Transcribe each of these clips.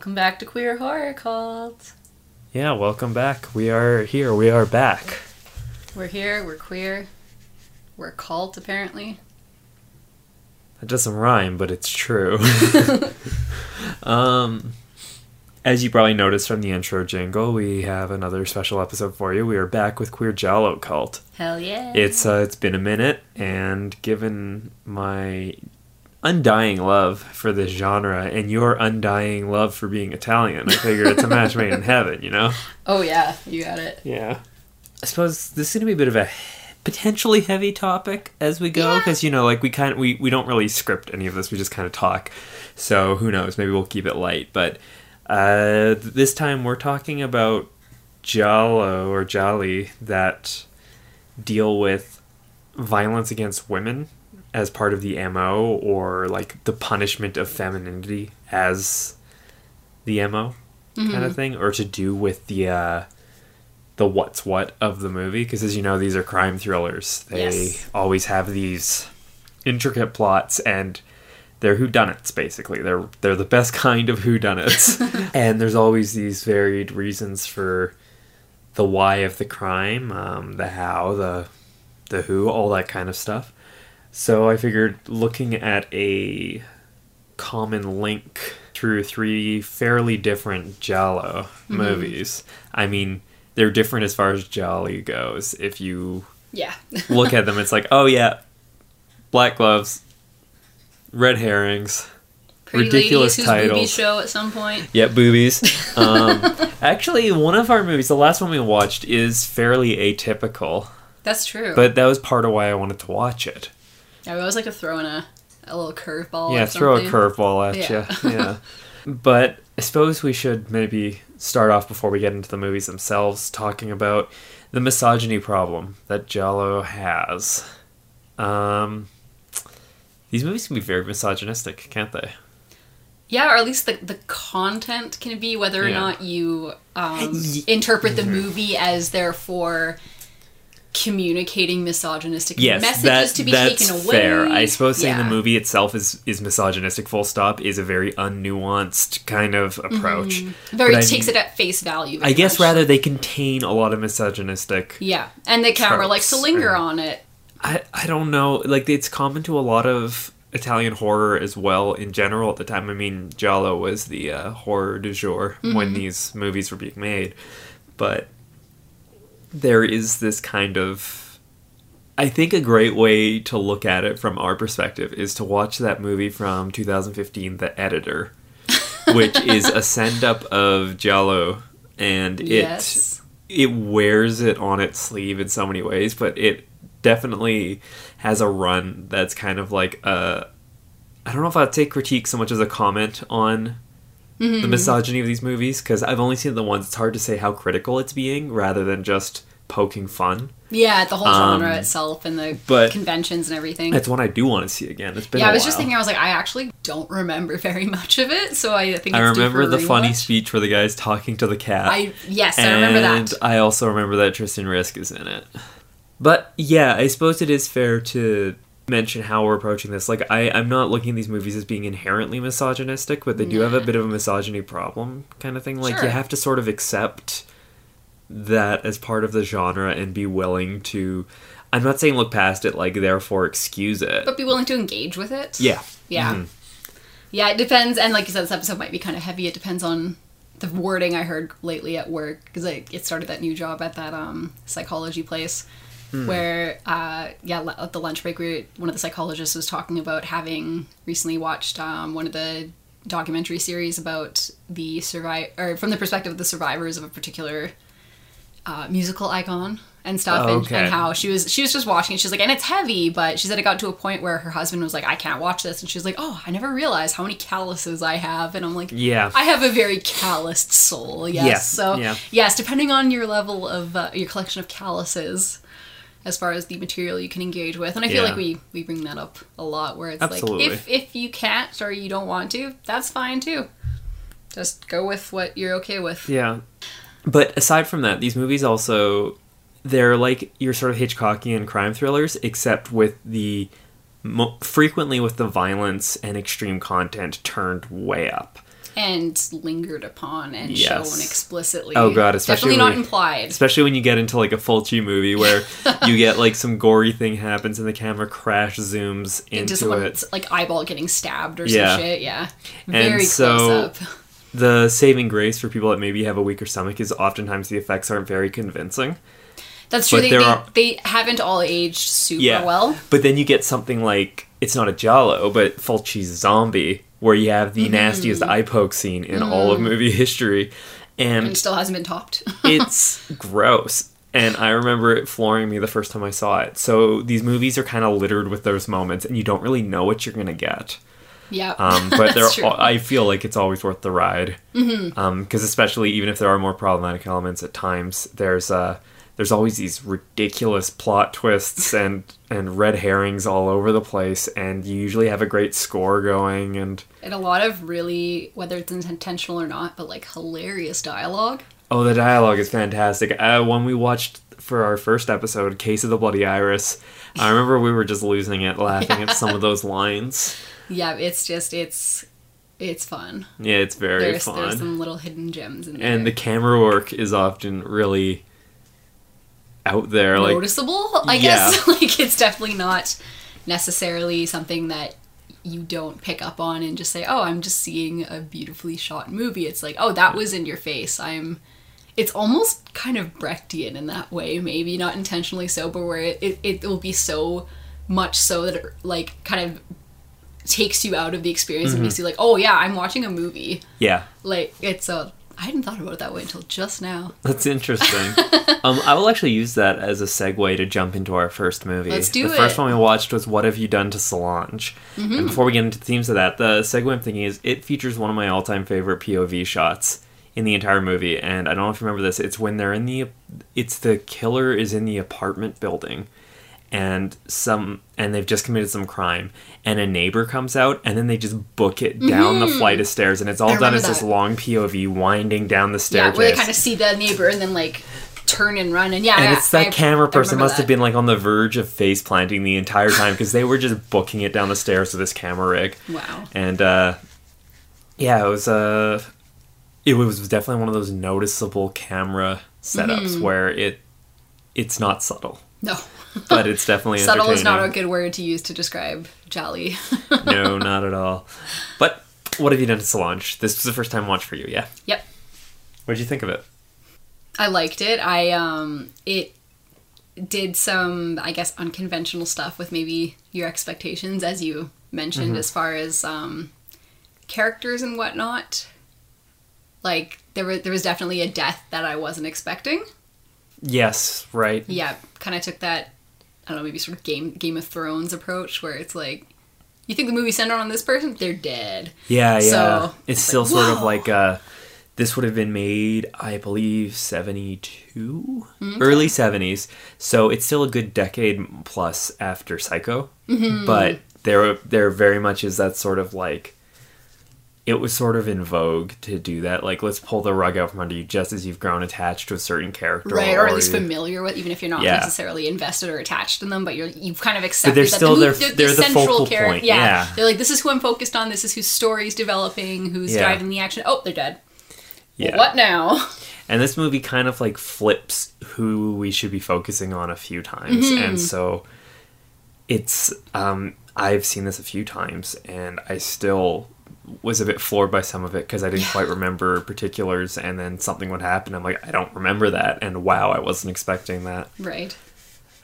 Welcome back to Queer Horror Cult. Yeah, welcome back. We are here. We are back. We're here, we're queer. We're a cult, apparently. That doesn't rhyme, but it's true. um, as you probably noticed from the intro jingle, we have another special episode for you. We are back with Queer Giallo Cult. Hell yeah. It's uh, it's been a minute, and given my undying love for this genre and your undying love for being Italian, I figure it's a match made in heaven. You know? Oh, yeah, you got it. Yeah. I suppose this is going to be a bit of a potentially heavy topic as we go Yeah. because you know like we kind of we, we don't really script any of this we just kind of talk so who knows maybe we'll keep it light but uh this time we're talking about giallo or gialli that deal with violence against women as part of the mo or like the punishment of femininity as the mo kind of thing or to do with the uh the what's what of the movie? Because as you know these are crime thrillers. They Yes. always have these intricate plots and they're whodunits basically. They're they're the best kind of whodunits. And there's always these varied reasons for the why of the crime um, the how the the who all that kind of stuff so i figured looking at a common link through three fairly different Giallo movies. I mean, they're different as far as Gialli goes. If you Yeah. look at them, it's like, oh yeah, black gloves, red herrings, Pretty ridiculous ladies whose boobies titles. show at some point. yeah, boobies. Um, actually, one of our movies, the last one we watched, is fairly atypical, That's true. but that was part of why I wanted to watch it. I always like to throw in a, a little curveball. yeah, or throw a curveball at Yeah. you. Yeah. but I suppose we should maybe start off before we get into the movies themselves talking about the misogyny problem that Giallo has. Um, these movies can be very misogynistic, can't they? Yeah, or at least the, the content can be whether or Yeah. not you um, interpret the movie as therefore communicating misogynistic Yes, messages that, to be that's taken away. fair. I suppose saying Yeah. the movie itself is, is misogynistic, full stop, is a very unnuanced kind of approach. very But I takes mean- it at face value. I guess much. rather they contain a lot of misogynistic Yeah, and the camera likes to linger on it. I, I don't know. Like it's common to a lot of Italian horror as well in general at the time. I mean, Giallo was the uh, horror du jour when these movies were being made, but there is this kind of. I think a great way to look at it from our perspective is to watch that movie from 2015, The Editor, which is a send up of Giallo, and it Yes. it wears it on its sleeve in so many ways, but it definitely has a run that's kind of like a. I don't know if I'd say critique so much as a comment on the misogyny of these movies because I've only seen the ones. It's hard to say how critical it's being rather than just poking fun. Yeah, the whole Um, genre itself and the but- conventions and everything. That's one I do want to see again. It's been yeah, I was just thinking. I was like, I actually don't remember very much of it, so I think it's I remember the funny speech where the guy's talking to the cat. I yes, I remember and that. I also remember that Tristan Risk is in it. But yeah, I suppose it is fair to mention how we're approaching this. Like, I, I'm not looking at these movies as being inherently misogynistic, but they do have a bit of a misogyny problem kind of thing. Like, Sure. you have to sort of accept that as part of the genre and be willing to. I'm not saying look past it, like, therefore excuse it. But be willing to engage with it. yeah. Yeah. Mhm. Yeah, it depends. And like you said, this episode might be kind of heavy. It depends on the wording I heard lately at work because I it started that new job at that um, psychology place where uh, yeah at the lunch break we one of the psychologists was talking about having recently watched um, one of the documentary series about the survive or from the perspective of the survivors of a particular uh, musical icon and stuff Oh, and, okay. and how she was she was just watching it she's like and it's heavy but she said it got to a point where her husband was like i can't watch this and she was like oh i never realized how many calluses i have and i'm like Yeah. i have a very calloused soul yes Yeah, so yeah. yes depending on your level of uh, your collection of calluses as far as the material you can engage with and i feel Yeah. like we we bring that up a lot where it's Absolutely. like if if you can't or you don't want to that's fine too just go with what you're okay with Yeah. But aside from that, these movies also they're like your sort of Hitchcockian crime thrillers, except with the mo- frequently with the violence and extreme content turned way up. And lingered upon and Yes. shown explicitly. Oh, God, especially definitely not implied. Especially when you get into like a Fulci movie where you get like some gory thing happens and the camera crash zooms into Just it. like eyeball getting stabbed or Yeah. some shit. Yeah, And very so- close up. The saving grace for people that maybe have a weaker stomach is oftentimes the effects aren't very convincing. That's true. They, they, are- they haven't all aged super well. But then you get something like it's not a Giallo, but Fulci's Zombie, where you have the Mm-hmm. nastiest eye poke scene in all of movie history, And and still hasn't been topped. it's gross. And I remember it flooring me the first time I saw it. So these movies are kind of littered with those moments, and you don't really know what you're gonna get. yeah. Um, but they're, true. I feel like it's always worth the ride. Mm-hmm. Because especially even if there are more problematic elements at times, there's uh, there's always these ridiculous plot twists and and red herrings all over the place, and you usually have a great score going. And and a lot of really, whether it's intentional or not, but like hilarious dialogue. oh, the dialogue is fantastic. Uh, when we watched for our first episode, Case of the Bloody Iris, I remember we were just losing it laughing at some of those lines. Yeah, it's just it's it's fun. Yeah, it's very There's fun. there's some little hidden gems in there. and the camera work is often really out there like noticeable, I Yeah. guess. like it's definitely not necessarily something that you don't pick up on and just say, "Oh, I'm just seeing a beautifully shot movie." It's like, "Oh, that was in your face." I'm it's almost kind of Brechtian in that way, maybe not intentionally so, but where it, it, it will be so much so that it like kind of takes you out of the experience Mm-hmm. and makes you like, oh yeah, I'm watching a movie. yeah Like it's a I hadn't thought about it that way until just now. that's interesting. Um i will actually use that as a segue to jump into our first movie. Let's do the first one we watched was what have you done to solange? Mm-hmm. and before we get into the themes of that the segue i'm thinking is it features one of my all-time favorite pov shots in the entire movie. And i don't know if you remember this it's when they're in the it's the killer is in the apartment building and some and they've just committed some crime and a neighbor comes out and then they just book it down the flight of stairs and it's all done as this long pov winding down the Yeah, where they kind of see the neighbor and then like turn and run and yeah, and yeah, it's that I- camera person must have been like on the verge of face planting the entire time because they were just booking it down the stairs with this camera rig Wow. and uh yeah it was uh it was definitely one of those noticeable camera setups Mm-hmm. where it it's not subtle No. But it's definitely Subtle is not a good word to use to describe Gialli. no not at all but what have you done to Solange this was the first time watch for you yeah yep. what did you think of it I liked it. I um it did some I guess unconventional stuff with maybe your expectations as you mentioned Mm-hmm. as far as um characters and whatnot. Like there was there was definitely a death that I wasn't expecting. yes right Yeah, kind of took that I don't know, maybe sort of game Game of Thrones approach where it's like you think the movie centered on this person? They're dead. Yeah, yeah. So, it's it's still like, sort of like uh this would have been made, I believe, 72? Mm-hmm. Early 70s. So it's still a good decade plus after Psycho. Mm-hmm. But there there very much is that sort of like it was sort of in vogue to do that. Like, let's pull the rug out from under you just as you've grown attached to a certain character. Right, or at least familiar with, even if you're not Yeah. necessarily invested or attached in them, but you're you've kind of accepted they're that still- the, they're- mov- they're the focal charac- point, Yeah. yeah. they're like, this is who I'm focused on. This is whose story's developing. Who's Yeah. driving the action? Oh, they're dead. Well, Yeah. what now? And this movie kind of like flips who we should be focusing on a few times. Mm-hmm. And so it's um I've seen this a few times and I still was a bit floored by some of it because I didn't quite remember particulars and then something would happen. I'm like, I don't remember that and wow, I wasn't expecting that. Right.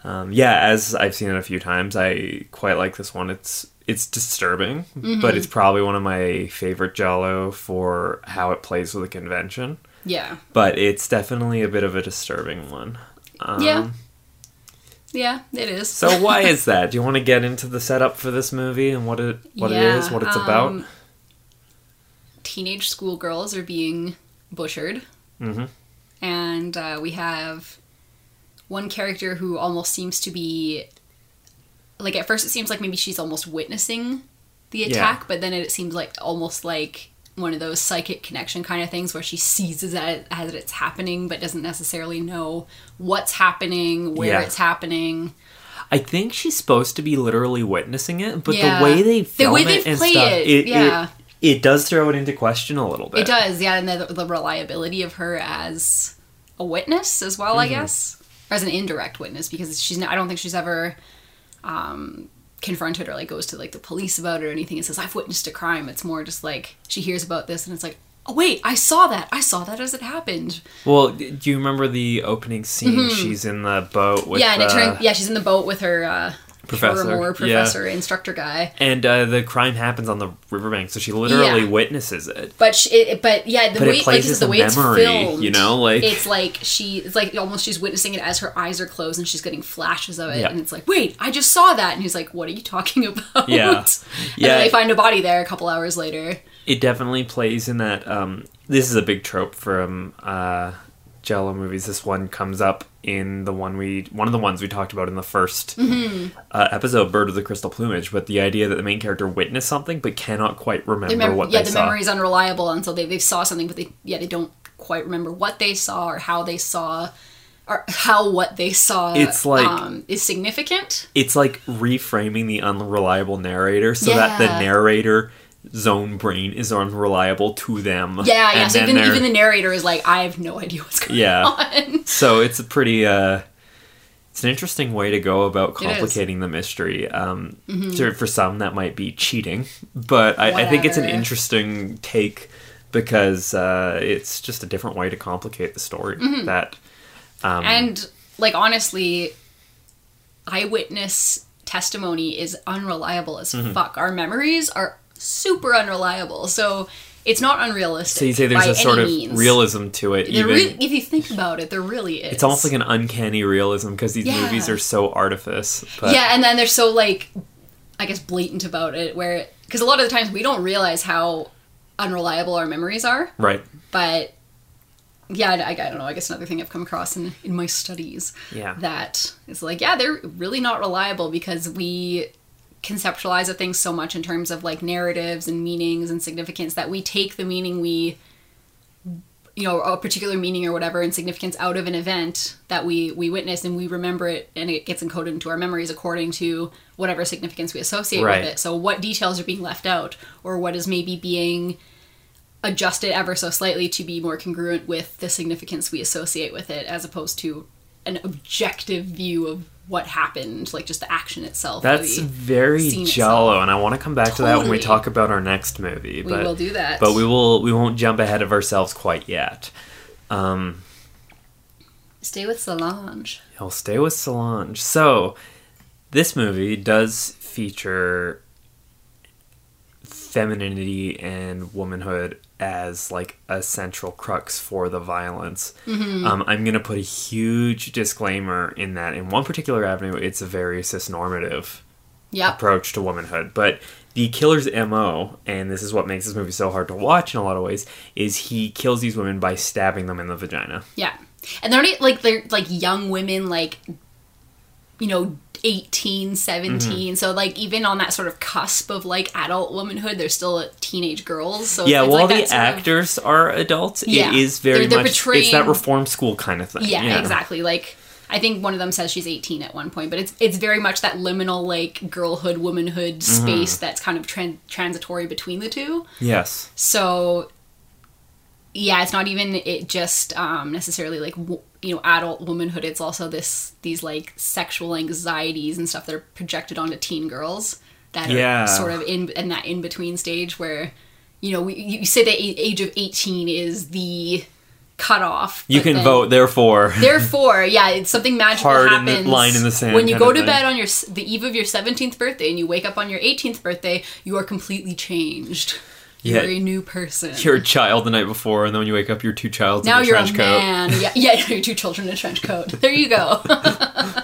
Um, yeah, as I've seen it a few times, I quite like this one. It's it's disturbing, Mm-hmm. but it's probably one of my favorite Giallo for how it plays with a convention Yeah. but it's definitely a bit of a disturbing one. Um, Yeah. Yeah, it is. So why is that? Do you want to get into the setup for this movie and what it what it is, what it's about? Teenage schoolgirls are being butchered, Mhm. and uh, we have one character who almost seems to be like at first it seems like maybe she's almost witnessing the Yeah. attack, but then it seems like almost like one of those psychic connection kind of things where she sees it as, it's happening, but doesn't necessarily know what's happening, where Yeah. it's happening. I think she's supposed to be literally witnessing it, but Yeah. the way they The film way it and stuff, it, it, yeah. it does throw it into question a little bit. It does, yeah, and the, the reliability of her as a witness as well, Mm-hmm. I guess, or as an indirect witness, because she's. I don't think she's ever um, confronted or like goes to like the police about it or anything and says I've witnessed a crime. It's more just like she hears about this and it's like, oh wait, I saw that. I saw that as it happened. Well, do you remember the opening scene? She's in the boat with Mm-hmm. yeah, and it uh, turned. Yeah, she's in the boat with her uh, Professor, Moore yeah. instructor guy. and uh, the crime happens on the riverbank, so she literally Yeah. witnesses it. But she, it, but yeah, the But it way plays like, the a way it's memory, filmed, you know, like- it's like she, it's like almost she's witnessing it as her eyes are closed and she's getting flashes of it, Yeah. and it's like, wait, I just saw that, and he's like, what are you talking about? Yeah. and Yeah. they find a body there a couple hours later. It definitely plays in that. Um, this is a big trope from uh, Giallo movies. This one comes up in the one we, one of the ones we talked about in the 1st Mm-hmm. uh, episode, "Bird of the Crystal Plumage." But the idea that the main character witnessed something but cannot quite remember The mem- what yeah, the saw. memory is unreliable, and so they they saw something, but they yeah they don't quite remember what they saw or how they saw. Or how what they saw It's like- um, is significant. it's like reframing the unreliable narrator so that the narrator zone brain is unreliable to them. Yeah, yeah. So even even the narrator is like, I have no idea what's going Yeah. on. so it's a pretty uh it's an interesting way to go about. Mm-hmm. complicating the mystery um so for some that might be cheating but I, I think it's an interesting take because uh it's just a different way to complicate the story Mm-hmm. that um And like honestly, eyewitness testimony is unreliable as Mm-hmm. fuck. Our memories are super unreliable. So it's not unrealistic. so you say there's a sort of means. realism to it even re- if you think about it, there really is. it's almost like an uncanny realism because these Yeah. movies are so artifice but yeah, and then they're so like, I guess blatant about it, where because a lot of the times we don't realize how unreliable our memories are, right but yeah, I, I don't know. I guess another thing I've come across in in my studies yeah that is like, yeah, they're really not reliable because we conceptualize a thing so much in terms of like narratives and meanings and significance that we take the meaning we you know a particular meaning or whatever and significance out of an event that we we witness and we remember it and it gets encoded into our memories according to whatever significance we associate Right. with it so what details are being left out or what is maybe being adjusted ever so slightly to be more congruent with the significance we associate with it as opposed to an objective view of what happened like just the action itself That's very giallo, itself. and I want to come back to that when we talk about our next movie. But, we will do that but we will we won't jump ahead of ourselves quite yet. Um, stay with solange I'll stay with Solange. So, this movie does feature femininity and womanhood as like a central crux for the violence. Mm-hmm. Um, I'm gonna put a huge disclaimer in that in one particular avenue, it's a very cisnormative yep approach to womanhood. But the killer's MO, and this is what makes this movie so hard to watch in a lot of ways, is he kills these women by stabbing them in the vagina. Yeah, and they're not like they're like young women, like you know, 18, 17. Mm-hmm. So like even on that sort of cusp of like adult womanhood, they're still teenage girls. So yeah, while like the sort of- actors are adults, Yeah. it is very They're- they're much it's that reform school kind of thing. yeah, exactly. Like I think one of them says she's 18 at one point, but it's it's very much that liminal like girlhood womanhood Mm-hmm. space that's kind of tran- transitory between the two. Yes. So yeah, it's not even it just um, necessarily like w- you know adult womanhood. It's also this these like sexual anxieties and stuff that are projected onto teen girls that Yeah. are sort of in in that in between stage where you know we, you say the age of eighteen is the cutoff. You can then- vote, therefore. Therefore, yeah, it's something magical Hard in the- happens. line in the sand when you go to thing. bed on your the eve of your seventeenth birthday and you wake up on your eighteenth birthday. You are completely changed. You're Yeah. a new person. You're a child the night before, and then when you wake up, you're two childs now in a you're a trench coat. man. Yeah, yeah, you're two children in a trench coat. There you go.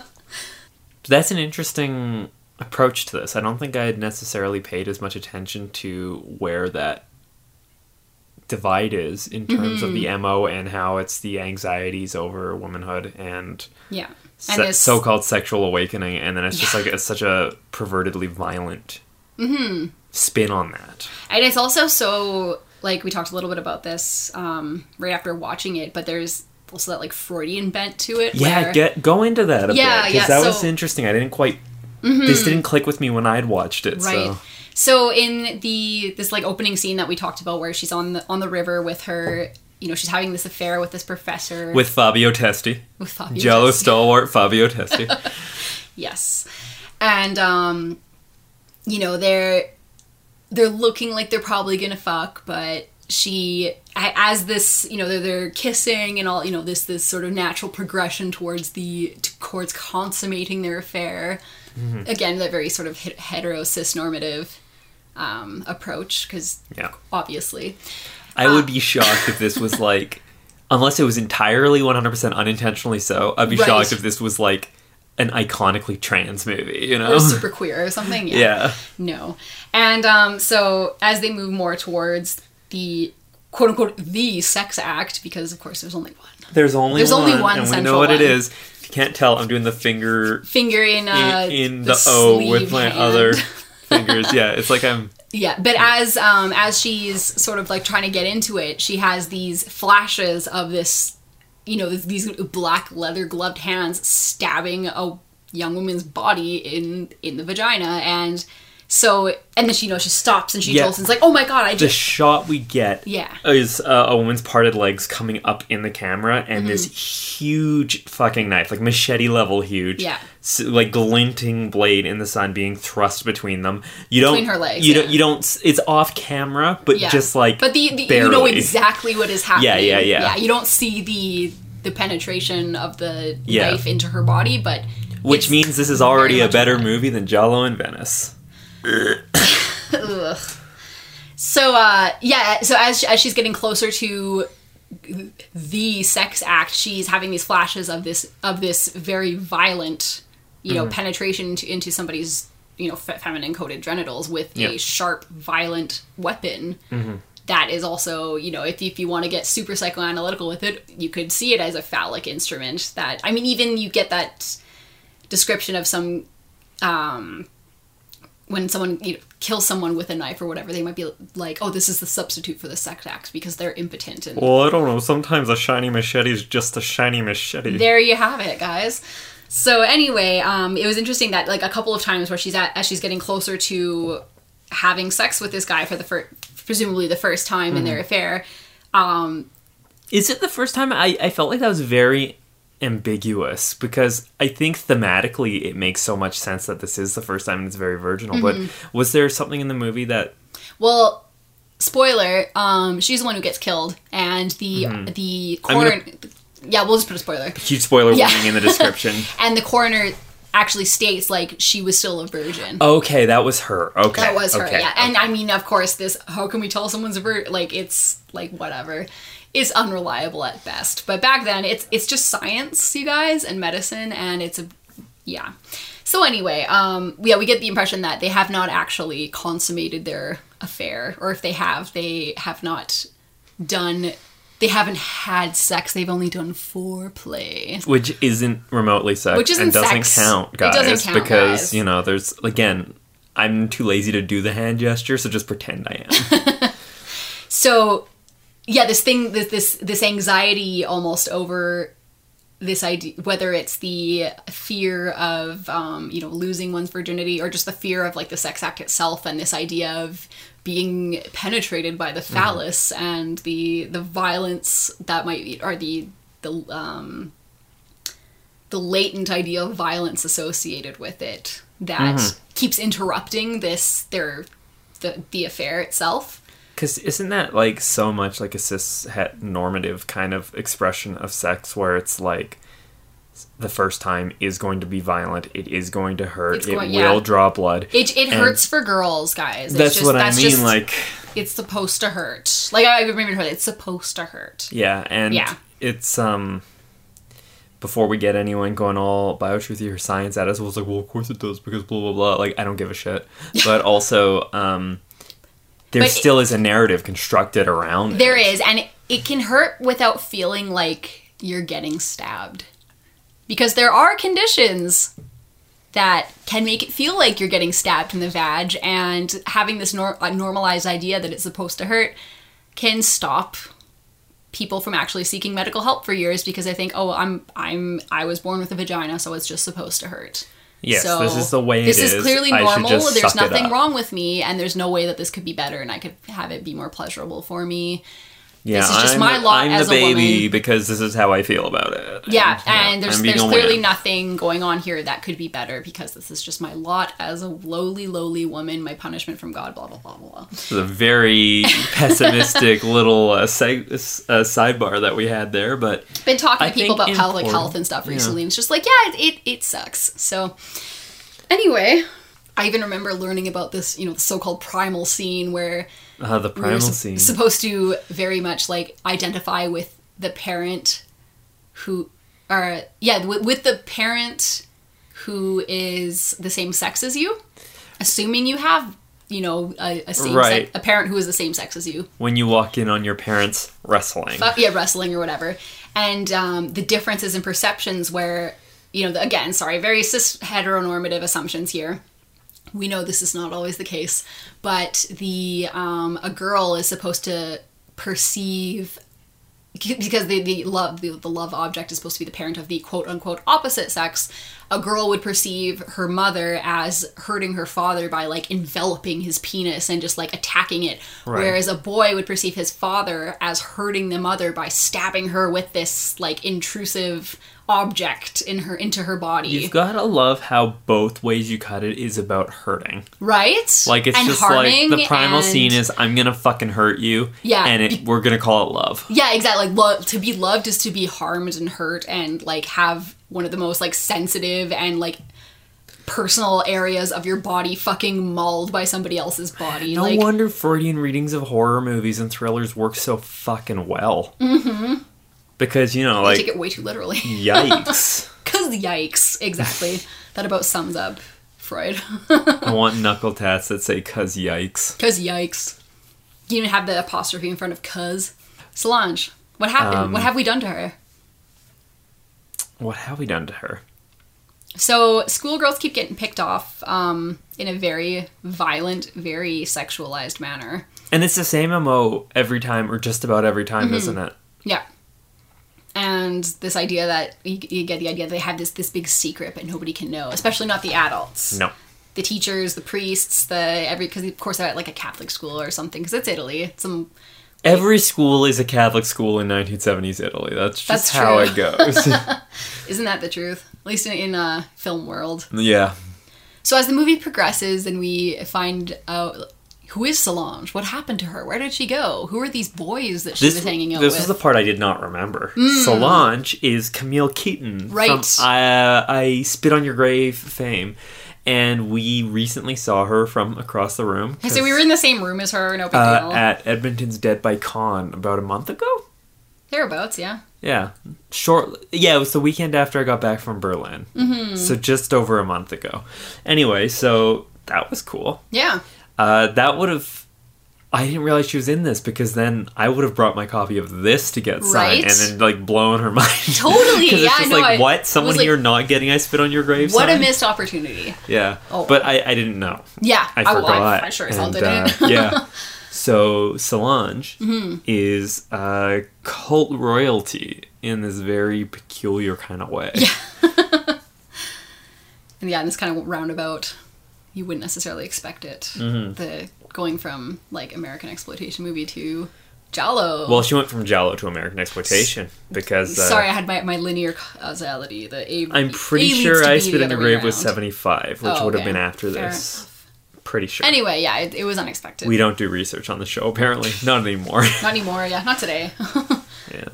That's an interesting approach to this. I don't think I had necessarily paid as much attention to where that divide is in terms of Mm-hmm. the MO and how it's the anxieties over womanhood and yeah, and this so-called sexual awakening, and then it's just like it's such a pervertedly violent Mm-hmm. Spin on that. and it's also so like we talked a little bit about this um, right after watching it, but there's also that like Freudian bent to it. Yeah, where- get go into that a Yeah, bit yeah, because that was so- Mm-hmm. interesting. I didn't quite. This didn't click with me when I had watched it. Right. So So in the this like opening scene that we talked about, where she's on the on the river with her, you know, she's having this affair with this professor With Fabio Testi. with Fabio. Giallo Testi. stalwart Fabio Testi. Yes, and um, you know they're they're looking like they're probably gonna fuck, but she as this you know they're, they're kissing and all you know this this sort of natural progression towards the towards consummating their affair. Again, that very sort of het- hetero cis normative um, approach because yeah. obviously I would be shocked if this was like, unless it was entirely 100% unintentionally so, I'd be Right. shocked if this was like an iconically trans movie, you know? or super queer or something. yeah. No. And um, so as they move more towards the quote unquote the sex act, because of course there's only one There's only There's one, only one and we know what it one. is. If you can't tell, I'm doing the finger finger in uh, in, in the, O with my hand. other fingers. Yeah, it's like I'm. Yeah, but as um as she's sort of like trying to get into it, she has these flashes of this, you know, these, these black leather gloved hands stabbing a young woman's body in in the vagina, and so and then she you know she stops and she Yeah. jolts like, oh my god, I The just shot we get Yeah. is uh, a woman's parted legs coming up in the camera and this Mm-hmm. huge fucking knife, like machete level huge. Yeah. like glinting blade in the sun being thrust between them. You don't. Between her legs, You yeah. don't. You don't. It's off camera, but yeah, just like. but the, the you know exactly what is happening. Yeah, yeah, yeah. Yeah, you don't see the the penetration of the Yeah. knife into her body, but Which means this is already a better movie than Giallo in Venice. So uh yeah, so as as she's getting closer to the sex act, she's having these flashes of this of this very violent, you Mm-hmm. know, penetration into, into somebody's you know fe- feminine coded genitals with Yep. a sharp, violent weapon. That is also, you know, if, if you want to get super psychoanalytical with it, you could see it as a phallic instrument. That I mean, even you get that description of some um, when someone you know, kills someone with a knife or whatever, they might be like, "Oh, this is the substitute for the sex act because they're impotent." And Well, I don't know. Sometimes a shiny machete is just a shiny machete. there you have it, guys. So anyway, um, it was interesting that like a couple of times where she's at as she's getting closer to having sex with this guy for the first, presumably the first time in their affair. Um, Is it the first time I, I felt like that was very ambiguous because I think thematically it makes so much sense that this is the first time and it's very virginal. Mm-hmm. But was there something in the movie that well, spoiler, um, she's the one who gets killed, and the the Mm-hmm. Gonna- coroner. Yeah, we'll just put a spoiler. huge spoiler Yeah. warning in the description? And the coroner actually states like she was still a virgin. okay, that was her. Okay, That was her, okay, yeah. And okay. I mean, of course, this how can we tell someone's a virgin? Like it's like whatever. It's unreliable at best. But back then, it's it's just science, you guys, and medicine, and it's a yeah. So anyway, um, yeah, we get the impression that they have not actually consummated their affair, or if they have, they have not done. They haven't had sex. They've only done foreplay. which isn't remotely sex Which isn't and doesn't sex. count, It guys, doesn't count, because guys. you know there's again. I'm too lazy to do the hand gesture, so just pretend I am. so yeah this thing this this this anxiety almost over this idea whether it's the fear of um, you know losing one's virginity or just the fear of like the sex act itself and this idea of being penetrated by the phallus and the the violence that might be or the the um the latent idea of violence associated with it that keeps interrupting this their the the affair itself Because isn't that like so much like a cis het normative kind of expression of sex where it's like the first time is going to be violent, it is going to hurt, It's it going- yeah. will draw blood. It, it hurts for girls, guys. It's That's just- what I that's mean. just- like, it's supposed to hurt. Like I remember heard it's supposed to hurt. yeah, and Yeah. it's um. Before we get anyone going all biotruthy or science at us, it was like, well, of course it does because blah blah blah. Like, I don't give a shit. But also, um, there But still is a narrative constructed around. There it. is, and it, it can hurt without feeling like you're getting stabbed, because there are conditions that can make it feel like you're getting stabbed in the vag, and having this nor- normalized idea that it's supposed to hurt can stop people from actually seeking medical help for years because they think, oh, I'm I'm I was born with a vagina, so it's just supposed to hurt. Yes, so this is the way it this is is. clearly normal. There's nothing wrong with me, and there's no way that this could be better, and I could have it be more pleasurable for me. Yeah, This is just I'm, my lot I'm as a the baby woman. because this is how I feel about it. Yeah, and there's I'm there's clearly wimp. nothing going on here that could be better because this is just my lot as a lowly, lowly woman. My punishment from God. Blah blah blah blah. blah. is a very pessimistic little uh, seg- uh, sidebar that we had there, but Been talking I to people about important- health and stuff yeah. recently, and it's just like, yeah, it, it it sucks. So anyway, I even remember learning about this, you know, the so-called primal scene where uh, the we primal sup- scene. supposed to very much like identify with the parent who or yeah with, with the parent who is the same sex as you assuming you have you know a, a same Right. sex, a parent who is the same sex as you when you walk in on your parents wrestling. uh, yeah wrestling or whatever and um, the differences in perceptions where you know the, again sorry very cis heteronormative assumptions here we know this is not always the case but the um, a girl is supposed to perceive because the, the love the, the love object is supposed to be the parent of the quote unquote opposite sex a girl would perceive her mother as hurting her father by like enveloping his penis and just like attacking it Right. whereas a boy would perceive his father as hurting the mother by stabbing her with this like intrusive object in her into her body You've gotta love how both ways you cut it is about hurting. right Like it's And just like the primal and- scene is I'm gonna fucking hurt you. Yeah, and it, we're gonna call it love. Yeah, exactly. Like love to be loved is to be harmed and hurt and like have one of the most like sensitive and like personal areas of your body fucking mauled by somebody else's body. No like wonder Freudian readings of horror movies and thrillers work so fucking well. Mm-hmm. Because you know, I like take it way too literally. yikes. Cause yikes, exactly. that about sums up Freud. I want knuckle tats that say "cuz yikes." Cause yikes. You even have the apostrophe in front of cuz. Solange, what happened? Um, what have we done to her? What have we done to her? So schoolgirls keep getting picked off um, in a very violent, very sexualized manner. And it's the same MO every time, or just about every time, Mm-hmm. isn't it? Yeah. And this idea that you, you get the idea they have this this big secret, but nobody can know, especially not the adults, No. the teachers, the priests, the every because of course they're at like a Catholic school or something because it's Italy. It's some Every school is a Catholic school in 1970s Italy. That's just That's how it goes. isn't that the truth? At least in, in uh, film world. yeah. So as the movie progresses, and we find out who is Solange, what happened to her, where did she go, who are these boys that she This, was hanging out this with? is the part I did not remember. Solange is Camille Keaton Right. from uh, I Spit on Your Grave fame. And we recently saw her from across the room. I say we were in the same room as her. No big uh, deal. at Edmonton's Dead by Con about a month ago. Thereabouts, yeah. Yeah, short. Yeah, it was the weekend after I got back from Berlin, mm-hmm. so just over a month ago. Anyway, so that was cool. Yeah. Uh, that would have. I didn't realize she was in this because then I would have brought my copy of this to get signed Right? and then like blown her mind. Totally, Because yeah, it's just no, like I what? Someone like- you're not getting I spit on your grave. What a missed opportunity. Yeah. Oh. But I, I didn't know. Yeah. I forgot. I sure as hell didn't. uh, yeah. So Solange Mm-hmm. is uh, cult royalty in this very peculiar kind of way. Yeah. and yeah, in this kind of roundabout, you wouldn't necessarily expect it. Mm-hmm. The going from like American exploitation movie to Giallo. Well, she went from Giallo to American exploitation because uh, Sorry, I had my, my linear causality. The A. I'm pretty A sure I Spit in the Grave was 75, which Oh, would have okay. been after Fair this. enough. Pretty sure. Anyway, yeah, it, it was unexpected. we don't do research on the show apparently. Not anymore. Not anymore. Yeah, not today. yeah.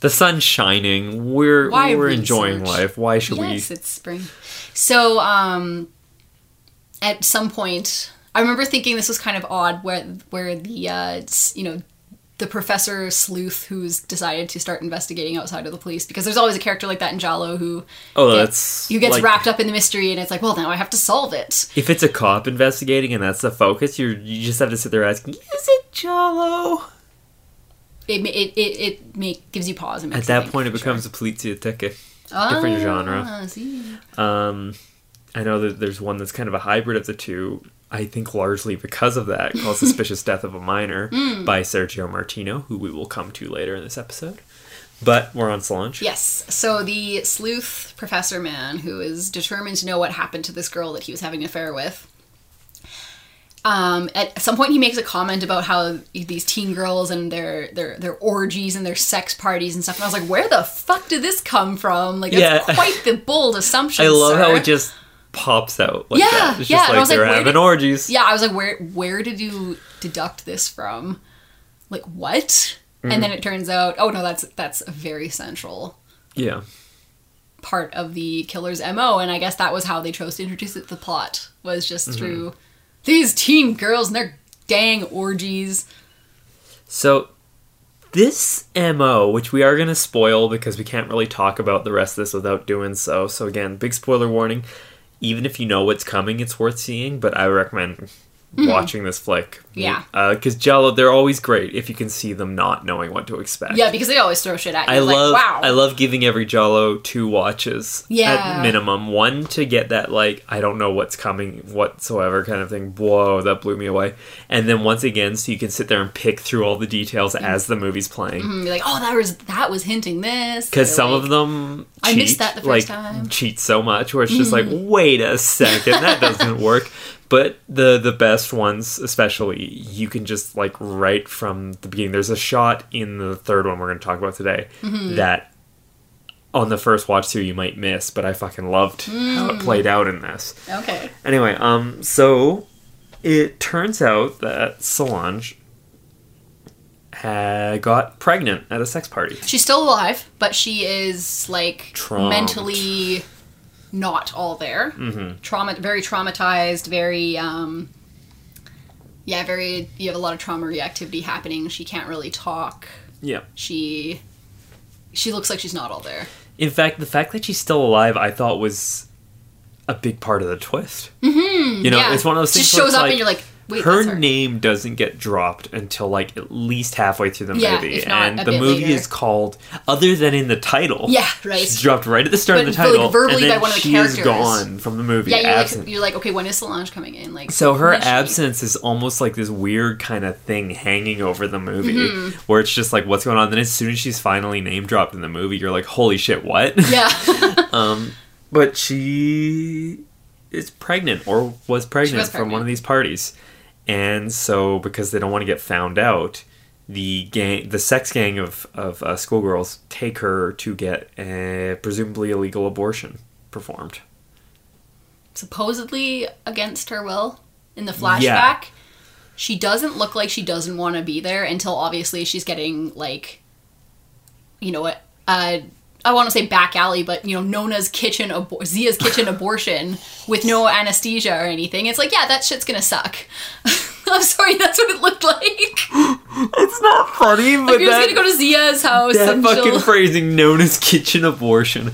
The sun's shining. We're Why we're enjoying life. Why should we? yes, it's spring. So, um, at some point, I remember thinking this was kind of odd, where where the uh, you know the professor sleuth who's decided to start investigating outside of the police because there's always a character like that in Giallo who? Oh, gets- that's who gets like, wrapped up in the mystery and it's like, well, now I have to solve it. If it's a cop investigating and that's the focus, you you just have to sit there asking, "Is it Giallo?" It it it, it make, gives you pause. And At that think, point, it for sure. becomes a poliziottesco. Ah, different genre. see. Um, I know that there's one that's kind of a hybrid of the two. I think largely because of that, called "Suspicious Death of a Minor" Hmm. by Sergio Martino, who we will come to later in this episode. But we're on Solange. Yes. So the sleuth professor man who is determined to know what happened to this girl that he was having an affair with. Um, at some point, he makes a comment about how these teen girls and their their their orgies and their sex parties and stuff. And I was like, "Where the fuck did this come from?" Like, that's Yeah. quite the bold assumption. I love how it just pops out like Yeah, that. It's yeah, just like was like, they're having did- orgies. Yeah, I was like, "Where where did you deduct this from?" Like what? Mm-hmm. And then it turns out, oh no, that's that's a very central Yeah. part of the killer's mo and i guess that was how they chose to introduce it to the plot was just Mm-hmm. through these teen girls and their dang orgies So this MO, which we are going to spoil because we can't really talk about the rest of this without doing so. So again, big spoiler warning. Even if you know what's coming, it's worth seeing, but I recommend Mm-hmm. watching this flick. Yeah. Uh, because Giallo, they're always great if you can see them not knowing what to expect. yeah because they always throw shit at you I like, love wow I love giving every Giallo two watches Yeah. at minimum. One to get that like I don't know what's coming whatsoever kind of thing. Whoa, that blew me away. And then once again, so you can sit there and pick through all the details mm-hmm. as the movie's playing. Mm-hmm. be like oh that was that was hinting this Because some like, of them I missed that the like first time. cheat so much where it's just like, wait a second, that doesn't work. But the the best ones, especially, you can just like right from the beginning. There's a shot in the third one we're going to talk about today Mm-hmm. that on the first watch through you might miss, but I fucking loved how Mm. it played out in this. okay Anyway, um, so it turns out that Solange had got pregnant at a sex party. she's still alive but she is like Traumed. mentally not all there mm-hmm. trauma very traumatized very um yeah very you have a lot of trauma reactivity happening she can't really talk Yeah. she she looks like she's not all there. In fact, the fact that she's still alive, I thought was a big part of the twist. Mm-hmm. You know, yeah. it's one of those things. Where shows up like, and you're like, wait, her, her. name doesn't get dropped until like at least halfway through the Yeah, movie, and the movie later. is called other than in the title. Yeah, right. She's dropped right at the start But, of the like, title, verbally and then by one of the she characters. is gone from the movie. Yeah, you're like, you're like, okay, when is Solange coming in? Like, So her absence is almost like this weird kind of thing hanging over the movie, Mm-hmm. where it's just like, what's going on? Then as soon as she's finally name dropped in the movie, you're like, holy shit, what? Yeah, but she is pregnant or was pregnant, from pregnant. one of these parties, and so because they don't want to get found out, the gang, the sex gang of of uh, schoolgirls, take her to get a presumably illegal abortion performed. supposedly against her will in the flashback. She doesn't look like she doesn't want to be there until obviously she's getting like, you know what? Uh, I want to say back alley, but you know Nona's kitchen, abor- Zia's kitchen abortion with no anesthesia or anything. It's like, yeah, that shit's gonna suck. I'm sorry, that's what it looked like. It's not funny, but You're just gonna go to Zia's house that and fucking she'll- phrasing known as kitchen abortion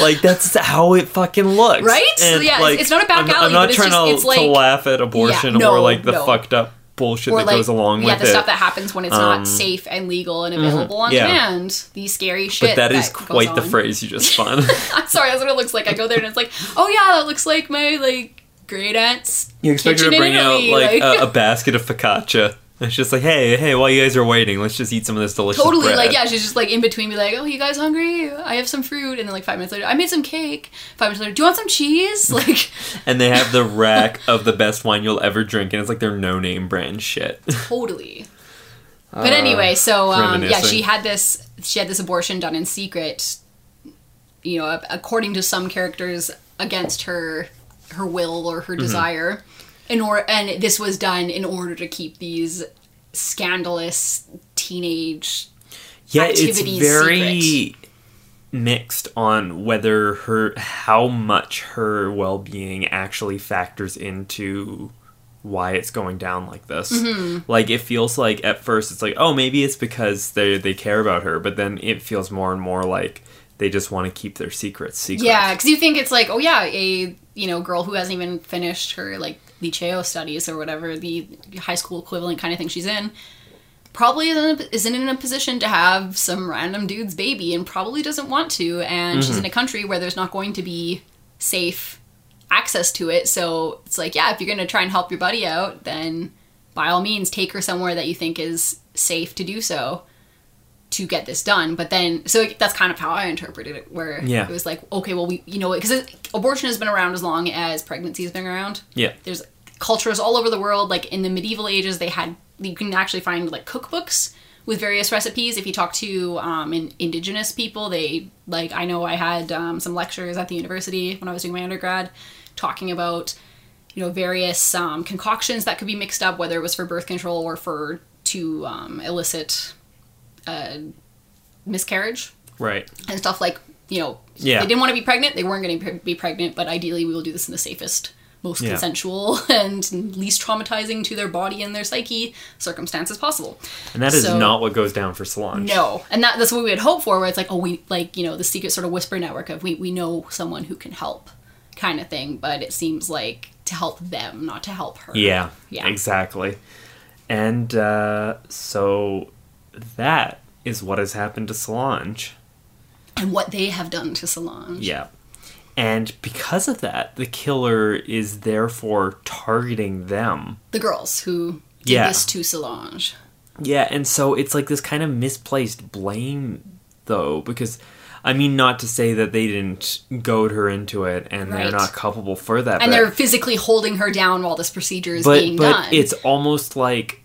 like that's how it fucking looks Right? Yeah, it's- it's not a back I'm, alley, I'm not but it's trying just- to, it's like- to laugh at abortion Yeah, no, or like the no. fucked up bullshit or that like goes along yeah, with the stuff that happens when it's Um, not safe and legal and available on yeah. demand. These scary shit. but that is quite the on. phrase you just spun I'm sorry, that's what it looks like. I go there and it's like, oh yeah, that looks like my like great aunt's. you expect her to bring out like, like- a, a basket of focaccia it's just like hey hey while you guys are waiting let's just eat some of this delicious Totally, bread. like yeah, she's just like in between, be like, "Oh, you guys hungry? I have some fruit." And then like five minutes later, I made some cake. Five minutes later, do you want some cheese? Like, and they have the rack of the best wine you'll ever drink and it's like their no name brand shit totally. But anyway, so um, yeah, she had this. She had this abortion done in secret. You know, according to some characters, against her her will or her desire, in order, and this was done in order to keep these scandalous teenage. yeah it's activities very mixed on whether her how much her well-being actually factors into why it's going down like this Mm-hmm. like it feels like at first it's like oh maybe it's because they they care about her but then it feels more and more like they just want to keep their secrets secret Yeah, because you think it's like, oh yeah, a you know girl who hasn't even finished her like liceo studies or whatever the high school equivalent kind of thing she's in, probably isn't, isn't in a position to have some random dude's baby and probably doesn't want to, and she's mm-hmm. in a country where there's not going to be safe access to it. So it's like, yeah, if you're gonna try and help your buddy out, then by all means take her somewhere that you think is safe to do so to get this done. But then, so that's kind of how I interpreted it, where Yeah. it was like, okay, well, we, you know, because abortion has been around as long as pregnancy has been around. Yeah. There's cultures all over the world. Like in the medieval ages, they had you can actually find like cookbooks with various recipes. If you talk to um, in, indigenous people, they like I know I had um, some lectures at the university when I was doing my undergrad talking about you know various um, concoctions that could be mixed up, whether it was for birth control or for to um, elicit uh, miscarriage Right. and stuff like you know Yeah. they didn't want to be pregnant they weren't going to be pregnant but ideally we will do this in the safest most Yeah. consensual and least traumatizing to their body and their psyche circumstances possible And that is So- not what goes down for Solange. no and that, that's what we would hope for where it's like oh we like you know the secret sort of whisper network of we, we know someone who can help kind of thing but it seems like to help them not to help her Yeah, Yeah. exactly. And uh, so that is what has happened to Solange. and what they have done to Solange Yeah. And because of that, the killer is therefore targeting them. the girls who did Yeah. this to Solange Yeah, and so it's like this kind of misplaced blame, though, because I mean, not to say that they didn't goad her into it and they're not culpable for that, and but, they're physically holding her down while this procedure is but, being but done. it's almost like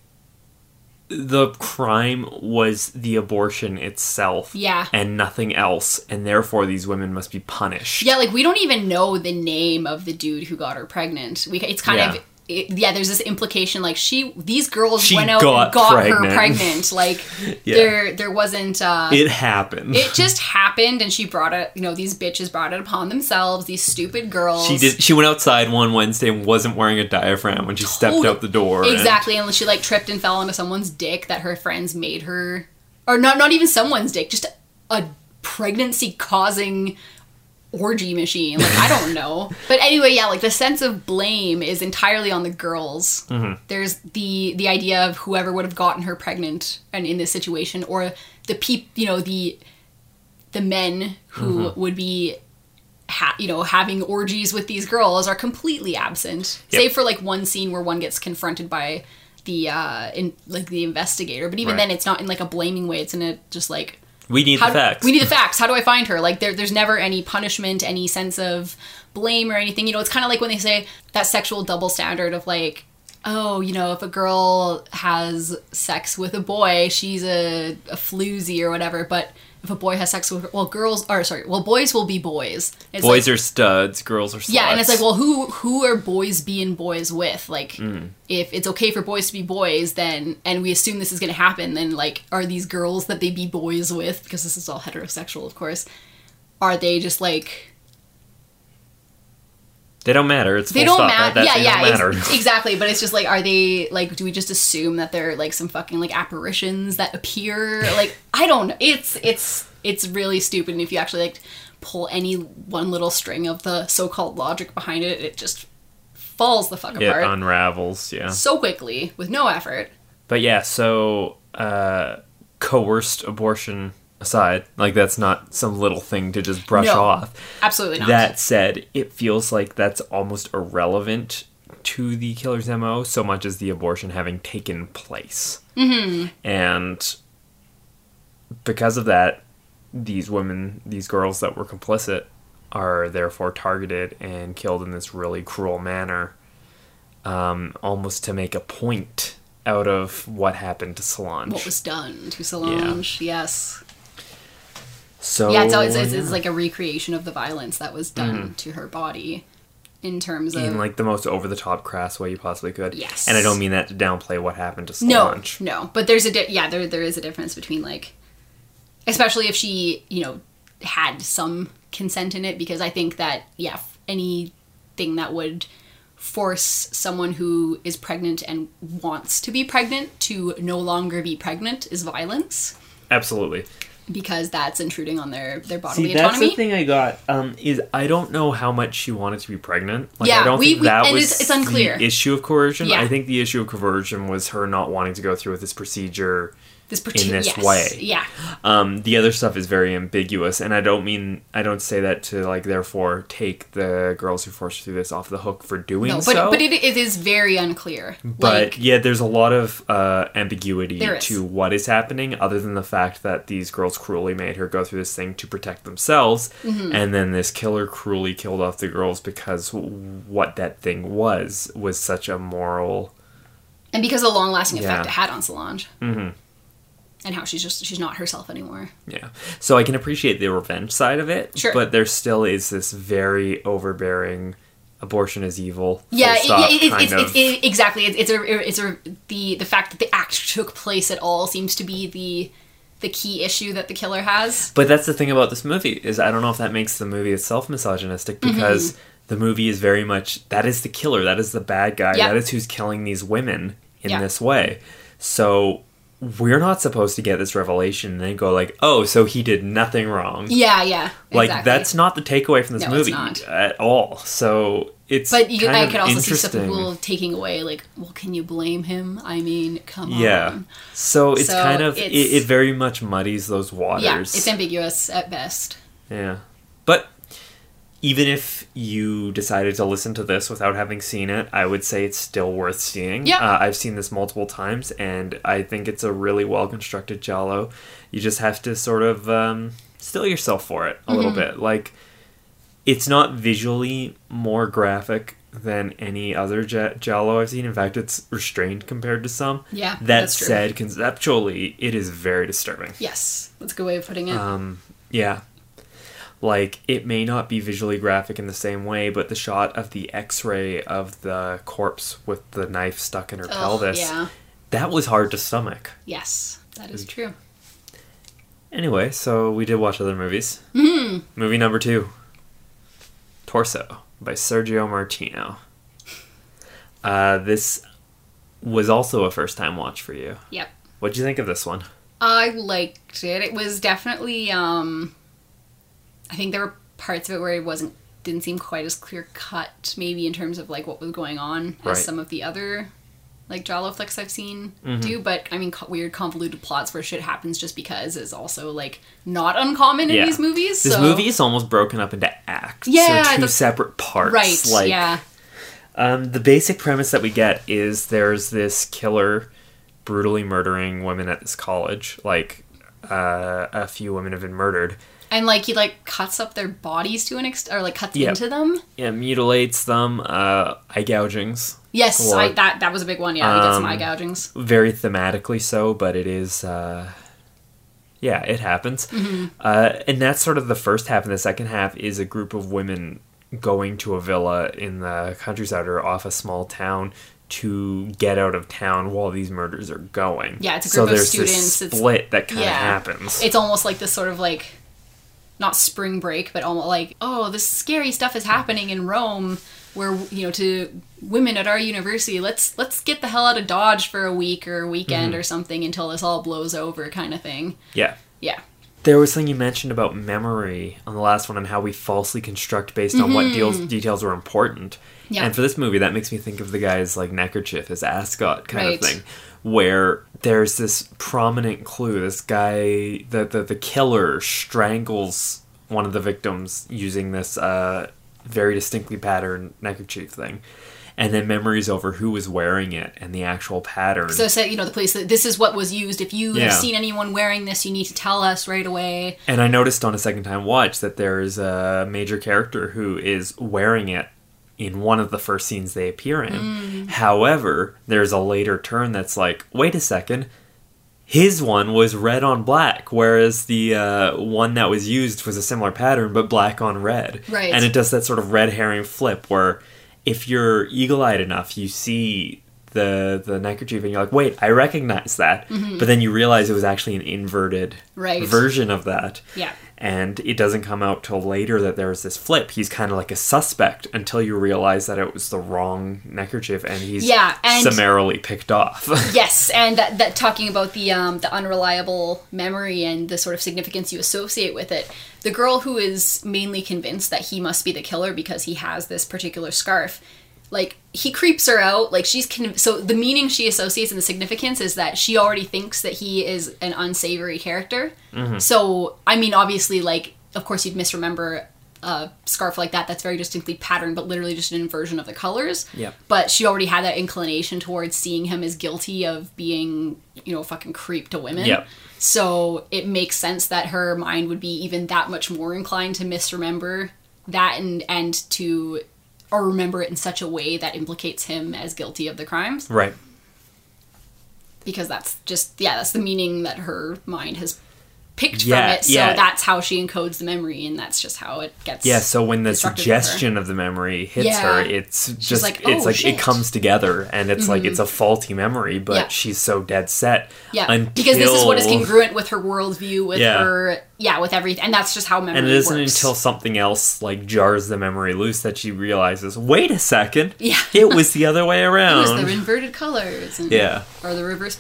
the crime was the abortion itself Yeah. and nothing else and therefore these women must be punished yeah, like we don't even know the name of the dude who got her pregnant. We it's kind Yeah. of it, yeah. There's this implication like she these girls She went out got and got pregnant. her pregnant. Like Yeah. there there wasn't. uh it happened it just happened, and she brought it. You know, these bitches brought it upon themselves. These stupid girls. she did she went outside one wednesday and wasn't wearing a diaphragm when she stepped out the door and- Exactly, and she like tripped and fell onto someone's dick that her friends made her, or not not even someone's dick, just a pregnancy causing orgy machine. Like I don't know, but anyway, yeah, like the sense of blame is entirely on the girls. There's the the idea of whoever would have gotten her pregnant and in this situation, or the peop, you know, the the men who would be ha- you know having orgies with these girls are completely absent Yep. save for like one scene where one gets confronted by the uh in like the investigator but even Right. then it's not in like a blaming way it's in a just like we need how the facts. we need the facts. How do i find her? Like there, there's never any punishment any sense of blame or anything. You know it's kind of like when they say that sexual double standard of like oh you know if a girl has sex with a boy she's a, a floozy or whatever but if a boy has sex with well girls or sorry well boys will be boys it's boys like, are studs girls are sluts. yeah and it's like well who who are boys being boys with like Mm. if it's okay for boys to be boys then and we assume this is going to happen then like are these girls that they be boys with because this is all heterosexual of course are they just like they don't matter it's they full don't stop. matter That- yeah they yeah don't matter. ex- exactly but it's just like are they like do we just assume that they're like some fucking like apparitions that appear like i don't know it's it's it's really stupid and if you actually like pull any one little string of the so-called logic behind it it just falls the fuck apart. it unravels yeah so quickly with no effort But yeah, so uh, coerced abortion aside, like that's not some little thing to just brush No. off. absolutely not That said, it feels like that's almost irrelevant to the killer's MO so much as the abortion having taken place. Mm-hmm. And because of that, these women, these girls that were complicit, are therefore targeted and killed in this really cruel manner, um, almost to make a point out of what happened to Solange. what was done to Solange yes so yeah it's, always, it's, yeah. it's like a recreation of the violence that was done mm-hmm. to her body in terms of in like the most over the top crass way you possibly could. Yes. And I don't mean that to downplay what happened to no Solange. no but there's a di- yeah there there is a difference between like especially if she you know had some consent in it because i think that yeah anything that would force someone who is pregnant and wants to be pregnant to no longer be pregnant is violence Absolutely. Because that's intruding on their their bodily See, that's autonomy the thing I got. Um, is I don't know how much she wanted to be pregnant. Like, Yeah, I don't we- think we- that was it's- it's unclear. the issue of coercion. Yeah. I think the issue of coercion was her not wanting to go through with this procedure this in this yes. way. Yeah. Um, the other stuff is very ambiguous, and I don't mean I don't say that to like therefore take the girls who forced through this off the hook for doing No, but so. but it, it is very unclear. But like, yeah, there's a lot of uh, ambiguity to what is happening, other than the fact that these girls cruelly made her go through this thing to protect themselves, Mm-hmm. and then this killer cruelly killed off the girls because what that thing was was such a moral. and because of the long lasting effect Yeah. it had on Solange. Mm-hmm. And how she's just she's not herself anymore. Yeah, so I can appreciate the revenge side of it, Sure. but there still is this very overbearing. Abortion is evil. Yeah, stop it, it, it's, it, exactly. It's, it's a it's a the the fact that the act took place at all seems to be the the key issue that the killer has. But that's the thing about this movie is I don't know if that makes the movie itself misogynistic Mm-hmm. because the movie is very much that is the killer, that is the bad guy, Yeah. that is who's killing these women in Yeah. this way. So we're not supposed to get this revelation and then go like, "Oh, so he did nothing wrong." Yeah, yeah. Like exactly. that's not the takeaway from this No, it's movie at all. So it's But you, I could also see some people taking away like, well, can you blame him? I mean, come Yeah. on. So it's So kind of it, it very much muddies those waters. Yeah, it's ambiguous at best. Yeah. But even if you decided to listen to this without having seen it, I would say it's still worth seeing. Yeah. Uh, I've seen this multiple times, and I think it's a really well constructed Giallo. You just have to sort of um, still yourself for it a little Mm-hmm. bit. Like, it's not visually more graphic than any other J- Giallo I've seen. In fact, it's restrained compared to some. Yeah, That that's true. said, conceptually, it is very disturbing. Yes, that's a good way of putting it. Um, yeah. Like, it may not be visually graphic in the same way, but the shot of the x ray of the corpse with the knife stuck in her Ugh, pelvis, Yeah. that was hard to stomach. Yes, that is true. Anyway, so we did watch other movies. Mm-hmm. Movie number two Torso by Sergio Martino. Uh, this was also a first time watch for you. Yep. What'd you think of this one? I liked it. It was definitely um I think there were parts of it where it wasn't didn't seem quite as clear cut maybe in terms of like what was going on Right. as some of the other like Giallo flicks I've seen Mm-hmm. do, but I mean co- weird convoluted plots where shit happens just because is also like not uncommon in Yeah. these movies. This so- movie is almost broken up into acts. Yeah, So two the- separate parts. right, Like, yeah. Um, the basic premise that we get is there's this killer brutally murdering women at this college. Like, uh, a few women have been murdered. And like he like cuts up their bodies to an extent or like cuts Yeah. into them. Yeah, mutilates them, uh, eye gougings. Yes, Or- I, that that was a big one. Yeah, he gets some Um, eye gougings. Very thematically so, but it is, uh, yeah, it happens. Mm-hmm. Uh, and that's sort of the first half, and the second half is a group of women going to a villa in the countryside or off a small town to get out of town while these murders are going. Yeah, it's a so group of there's students, This it's- split that kind of yeah. happens. It's almost like this sort of like not spring break, but almost like oh, this scary stuff is happening in Rome, where you know to women at our university, let's let's get the hell out of Dodge for a week or a weekend Mm-hmm. or something until this all blows over, kind of thing. yeah. Yeah, There was something you mentioned about memory on the last one and how we falsely construct based on what deals, details are important. Mm-hmm. Yeah. And for this movie, that makes me think of the guy's like neckerchief, his ascot kind Right. of thing, where there's this prominent clue. This guy, the, the the killer, strangles one of the victims using this uh, very distinctly patterned neckerchief thing. And then memories over who was wearing it and the actual pattern. so say you know the police that this is what was used. If you Yeah. have seen anyone wearing this, you need to tell us right away. And I noticed on a second time watch that there is a major character who is wearing it in one of the first scenes they appear in. However, there's a later turn that's like, wait a second, his one was red on black, whereas the uh, one that was used was a similar pattern but black on red. Right. And it does that sort of red herring flip where if you're eagle eyed enough, you see the the neckerchief and you're like, wait, I recognize that. But then you realize it was actually an inverted Mm-hmm. Right. version of that. Yeah. And it doesn't come out till later that there's this flip. He's kind of like a suspect until you realize that it was the wrong neckerchief and he's Yeah, and- summarily picked off. Yes, and that, that talking about the um, the unreliable memory and the sort of significance you associate with it. The girl who is mainly convinced that he must be the killer because he has this particular scarf, like he creeps her out like she's con- so the meaning she associates and the significance is that she already thinks that he is an unsavory character mm-hmm. so i mean obviously like of course you'd misremember a scarf like that that's very distinctly patterned but literally just an inversion of the colors Yep. but she already had that inclination towards seeing him as guilty of being you know a fucking creep to women Yep. so it makes sense that her mind would be even that much more inclined to misremember that and and to or remember it in such a way that implicates him as guilty of the crimes Right. because that's just yeah that's the meaning that her mind has picked Yeah, from it so yeah. that's how she encodes the memory and that's just how it gets Yeah, so when the constructed for her. suggestion of the memory hits Yeah. her, it's just like, it's "Oh, like shit." it comes together and it's like it's mm-hmm. a faulty memory, but she's so dead set. yeah until, because this is what is congruent with her worldview with her yeah with everything and that's just how memory And it isn't works. until something else like jars the memory loose that she realizes, wait a second, Yeah. it was the other way it around. was the inverted colors and, Yeah. or the reverse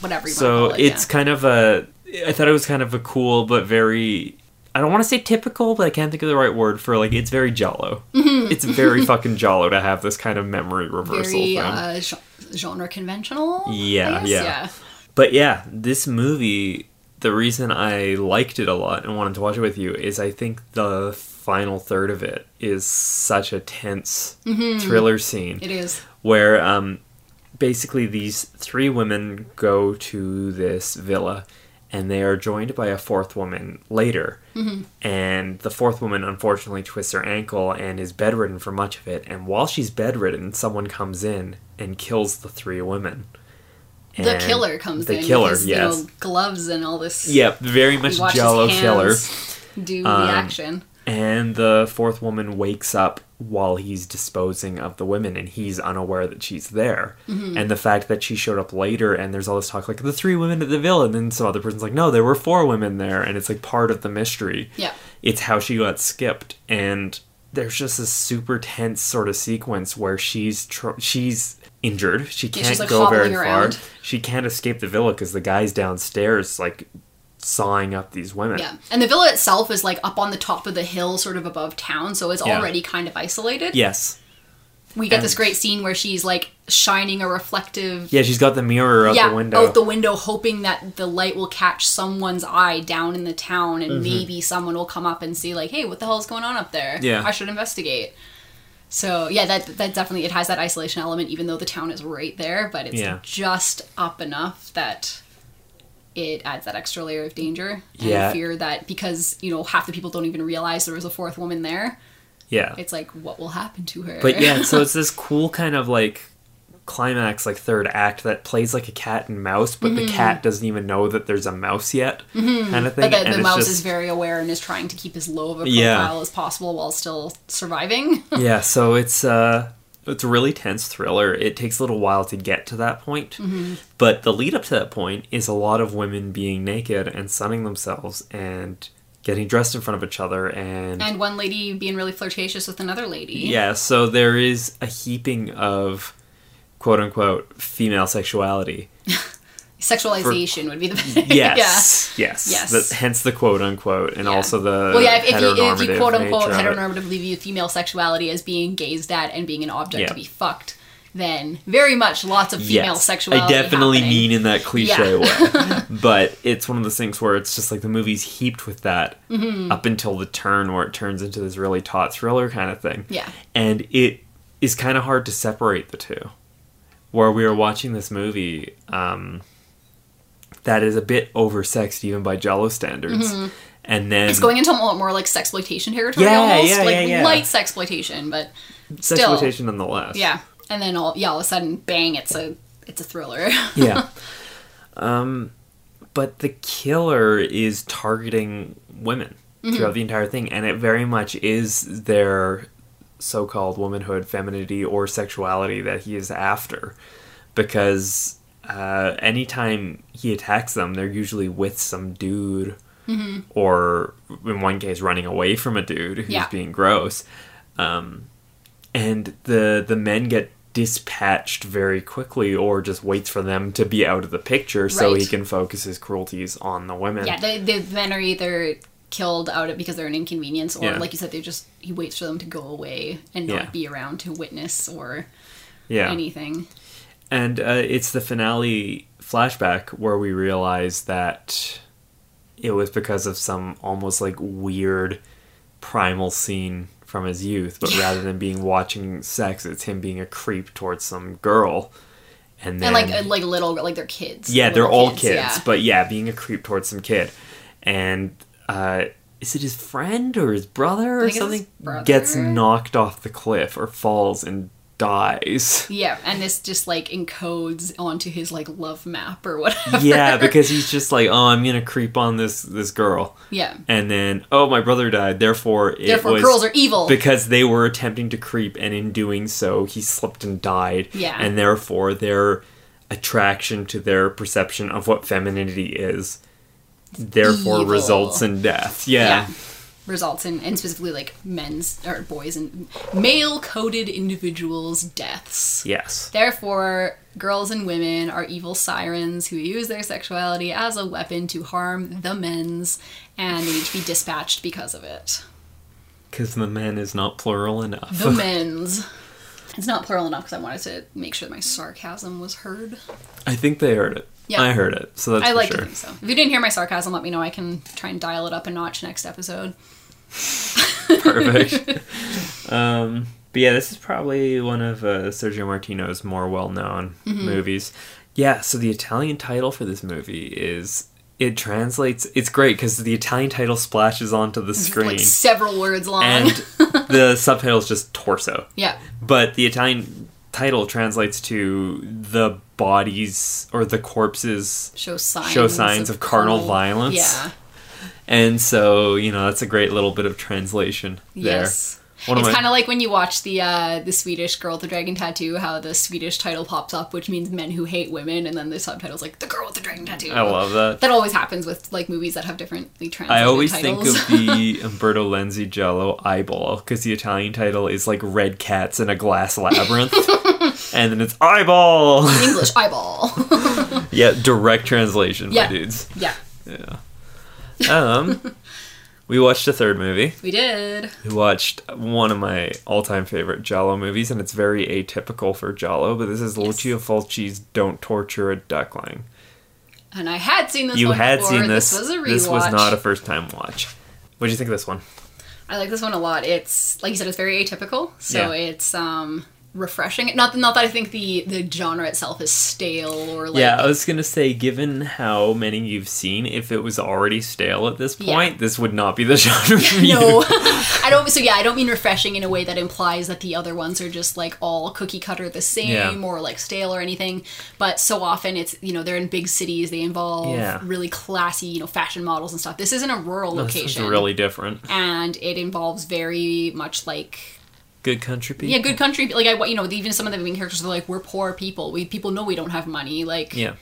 whatever you so want to call it it's kind of a i thought it was kind of a cool but very i don't want to say typical but i can't think of the right word for like it's very Giallo it's very fucking Giallo to have this kind of memory reversal very thing. uh, gen- genre conventional I Yeah, yeah. but yeah this movie the reason i liked it a lot and wanted to watch it with you is i think the final third of it is such a tense thriller scene it is. where um, basically these three women go to this villa and they are joined by a fourth woman later. And the fourth woman unfortunately twists her ankle and is bedridden for much of it. And while she's bedridden, someone comes in and kills the three women. the killer comes the in killer, with his, yes. you know, gloves and all this Yep, very much You watch his Giallo killer. do Um, the action And the fourth woman wakes up while he's disposing of the women, and he's unaware that she's there. Mm-hmm. And the fact that she showed up later, and there's all this talk like the three women at the villa, and then some other person's like, no, there were four women there, and it's like part of the mystery. Yeah. It's how she got skipped, and there's just this super tense sort of sequence where she's tr- she's injured. She can't she's, like, go very hobbling far. She can't escape the villa because the guy's downstairs, like sawing up these women. Yeah. And the villa itself is like up on the top of the hill, sort of above town, so it's Yeah. already kind of isolated. Yes. We get And- this great scene where she's like shining a reflective Yeah, she's got the mirror out yeah, the window. out the window, hoping that the light will catch someone's eye down in the town, Mm-hmm. and maybe someone will come up and see, like, "Hey, what the hell is going on up there? Yeah. I should investigate." So yeah, that that definitely it has that isolation element, even though the town is right there, but it's Yeah. just up enough that it adds that extra layer of danger and Yeah. fear that because you know half the people don't even realize there was a fourth woman there. yeah. It's like, what will happen to her? But yeah, so it's this cool kind of like climax, like third act that plays like a cat and mouse, but the cat doesn't even know that there's a mouse yet, kind of thing. Mm-hmm. But the, and the mouse just- is very aware and is trying to keep as low of a profile Yeah. as possible while still surviving. yeah. So it's uh, it's a really tense thriller. It takes a little while to get to that point, Mm-hmm. but the lead up to that point is a lot of women being naked and sunning themselves and getting dressed in front of each other and and one lady being really flirtatious with another lady. Yeah, so there is a heaping of quote unquote female sexuality. Sexualization would be the Yes. Yes. Yes. The- hence the quote unquote and Yeah. also the Well, yeah, if, if you if you quote unquote nature of it. heteronormatively view female sexuality as being gazed at and being an object Yeah. to be fucked, then very much lots of female Yes, sexuality. I definitely happening. mean in that cliche Yeah. way. But it's one of those things where it's just like the movie's heaped with that Mm-hmm. up until the turn where it turns into this really taut thriller kind of thing. Yeah. And it is kind of hard to separate the two. Where we were watching this movie, um, that is a bit oversexed even by Giallo standards. And then Mm-hmm. It's going into a lot more like sexploitation territory Yeah, almost, yeah, like yeah, yeah. light sexploitation, but still, sexploitation nonetheless. yeah. And then all yeah, all of a sudden, bang! It's a it's a thriller. yeah. Um, but the killer is targeting women Mm-hmm. throughout the entire thing, and it very much is their so-called womanhood, femininity, or sexuality that he is after, because uh, anytime he attacks them, they're usually with some dude. Mm-hmm. Or in one case, running away from a dude who's Yeah. being gross, um, and the the men get dispatched very quickly or just waits for them to be out of the picture so he can focus his cruelties on the women yeah, the the men are either killed out of because they're an inconvenience, or Yeah. like you said, they just he waits for them to go away and not Yeah. be around to witness or Yeah. anything. And uh, it's the finale flashback where we realize that it was because of some almost like weird primal scene from his youth, but rather than being watching sex, it's him being a creep towards some girl. And then and like uh, like little like they're kids. yeah, they're all kids, yeah. but yeah, being a creep towards some kid. And uh is it his friend or his brother or something brother. gets knocked off the cliff or falls and dies. Yeah, and this just like encodes onto his like love map or whatever. yeah, because he's just like, oh, I'm gonna creep on this this girl, yeah. and then oh, my brother died. Therefore, it Therefore, was girls are evil. because they were attempting to creep, and in doing so, he slipped and died. Yeah. and therefore, their attraction to their perception of what femininity is, therefore, Evil. results in death. Yeah. yeah. Results in, and specifically like men's or boys and male coded individuals' deaths. Yes. Therefore, girls and women are evil sirens who use their sexuality as a weapon to harm the men's, and they need to be dispatched because of it. Because the men is not plural enough. The men's. It's not plural enough because I wanted to make sure that my sarcasm was heard. I think they heard it. Yeah. I heard it. So that's I for like sure. to think so. If you didn't hear my sarcasm, let me know. I can try and dial it up a notch next episode. Perfect. um, but yeah, this is probably one of uh, Sergio Martino's more well-known Mm-hmm. movies. Yeah, so the Italian title for this movie is it translates. It's great because the Italian title splashes onto the screen, Like several words long. and the subtitle is just torso. yeah. But the Italian title translates to the bodies or the corpses Show signs. Show signs of carnal violence. Yeah. And so you know that's a great little bit of translation there Yes. One it's my- kind of like when you watch the uh, the Swedish girl with the dragon tattoo, how the Swedish title pops up, which means men who hate women, and then the subtitle's like the girl with the dragon tattoo. i love that That always happens with like movies that have differently translated I always titles. think of the Umberto Lenzi Giallo eyeball because the Italian title is like red cats in a glass labyrinth, and then it's eyeball. English eyeball. yeah, direct translation, Yeah. my dudes. Yeah. Um, we watched a third movie. we did. We watched one of my all-time favorite Giallo movies, and it's very atypical for Giallo. But this is Lucio Fulci's "Don't Torture a Duckling." And I had seen this. you one had before. seen this. This was a rewatch. This was not a first-time watch. What do you think of this one? I like this one a lot. It's like you said, it's very atypical, so Yeah. it's um refreshing. Not not that I think the the genre itself is stale or like yeah, I was gonna say, given how many you've seen, if it was already stale at this Yeah. point, this would not be the genre for you. no, I don't. So yeah, I don't mean refreshing in a way that implies that the other ones are just like all cookie cutter the same Yeah. or like stale or anything. But so often it's you know they're in big cities. They involve Yeah. really classy you know fashion models and stuff. This isn't a rural location. This is really different. and it involves very much like Good country people. yeah, good country. People like I, you know, even some of the main characters are like, we're poor people. We people know we don't have money. Like Yeah.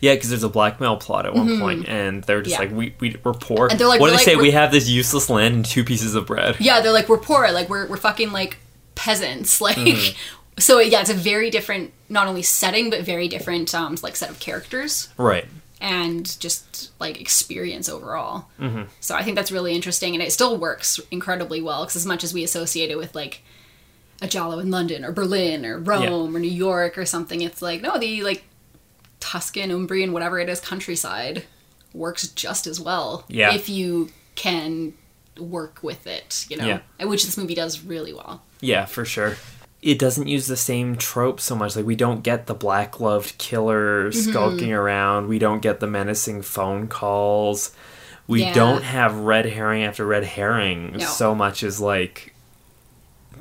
Yeah, because there's a blackmail plot at one point, and they're just Mm-hmm. Yeah. like, we, we, we're poor. And they're like, what do they like, say? We have this useless land and two pieces of bread. yeah, they're like we're poor. Like we're we're fucking like peasants. Like Mm-hmm. so yeah, it's a very different not only setting but very different um like set of characters Right. And just like experience overall. Mm-hmm. So I think that's really interesting, and it still works incredibly well because as much as we associate it with like a Giallo in London or Berlin or Rome or New York or something, it's like no, the like Tuscan, Umbrian, whatever it is, countryside works just as well. Yeah. if you can work with it, you know, Yeah. which this movie does really well. Yeah, for sure. It doesn't use the same trope so much. Like we don't get the black gloved killer Mm-hmm. skulking around. We don't get the menacing phone calls. We Yeah. don't have red herring after red herring No. so much as like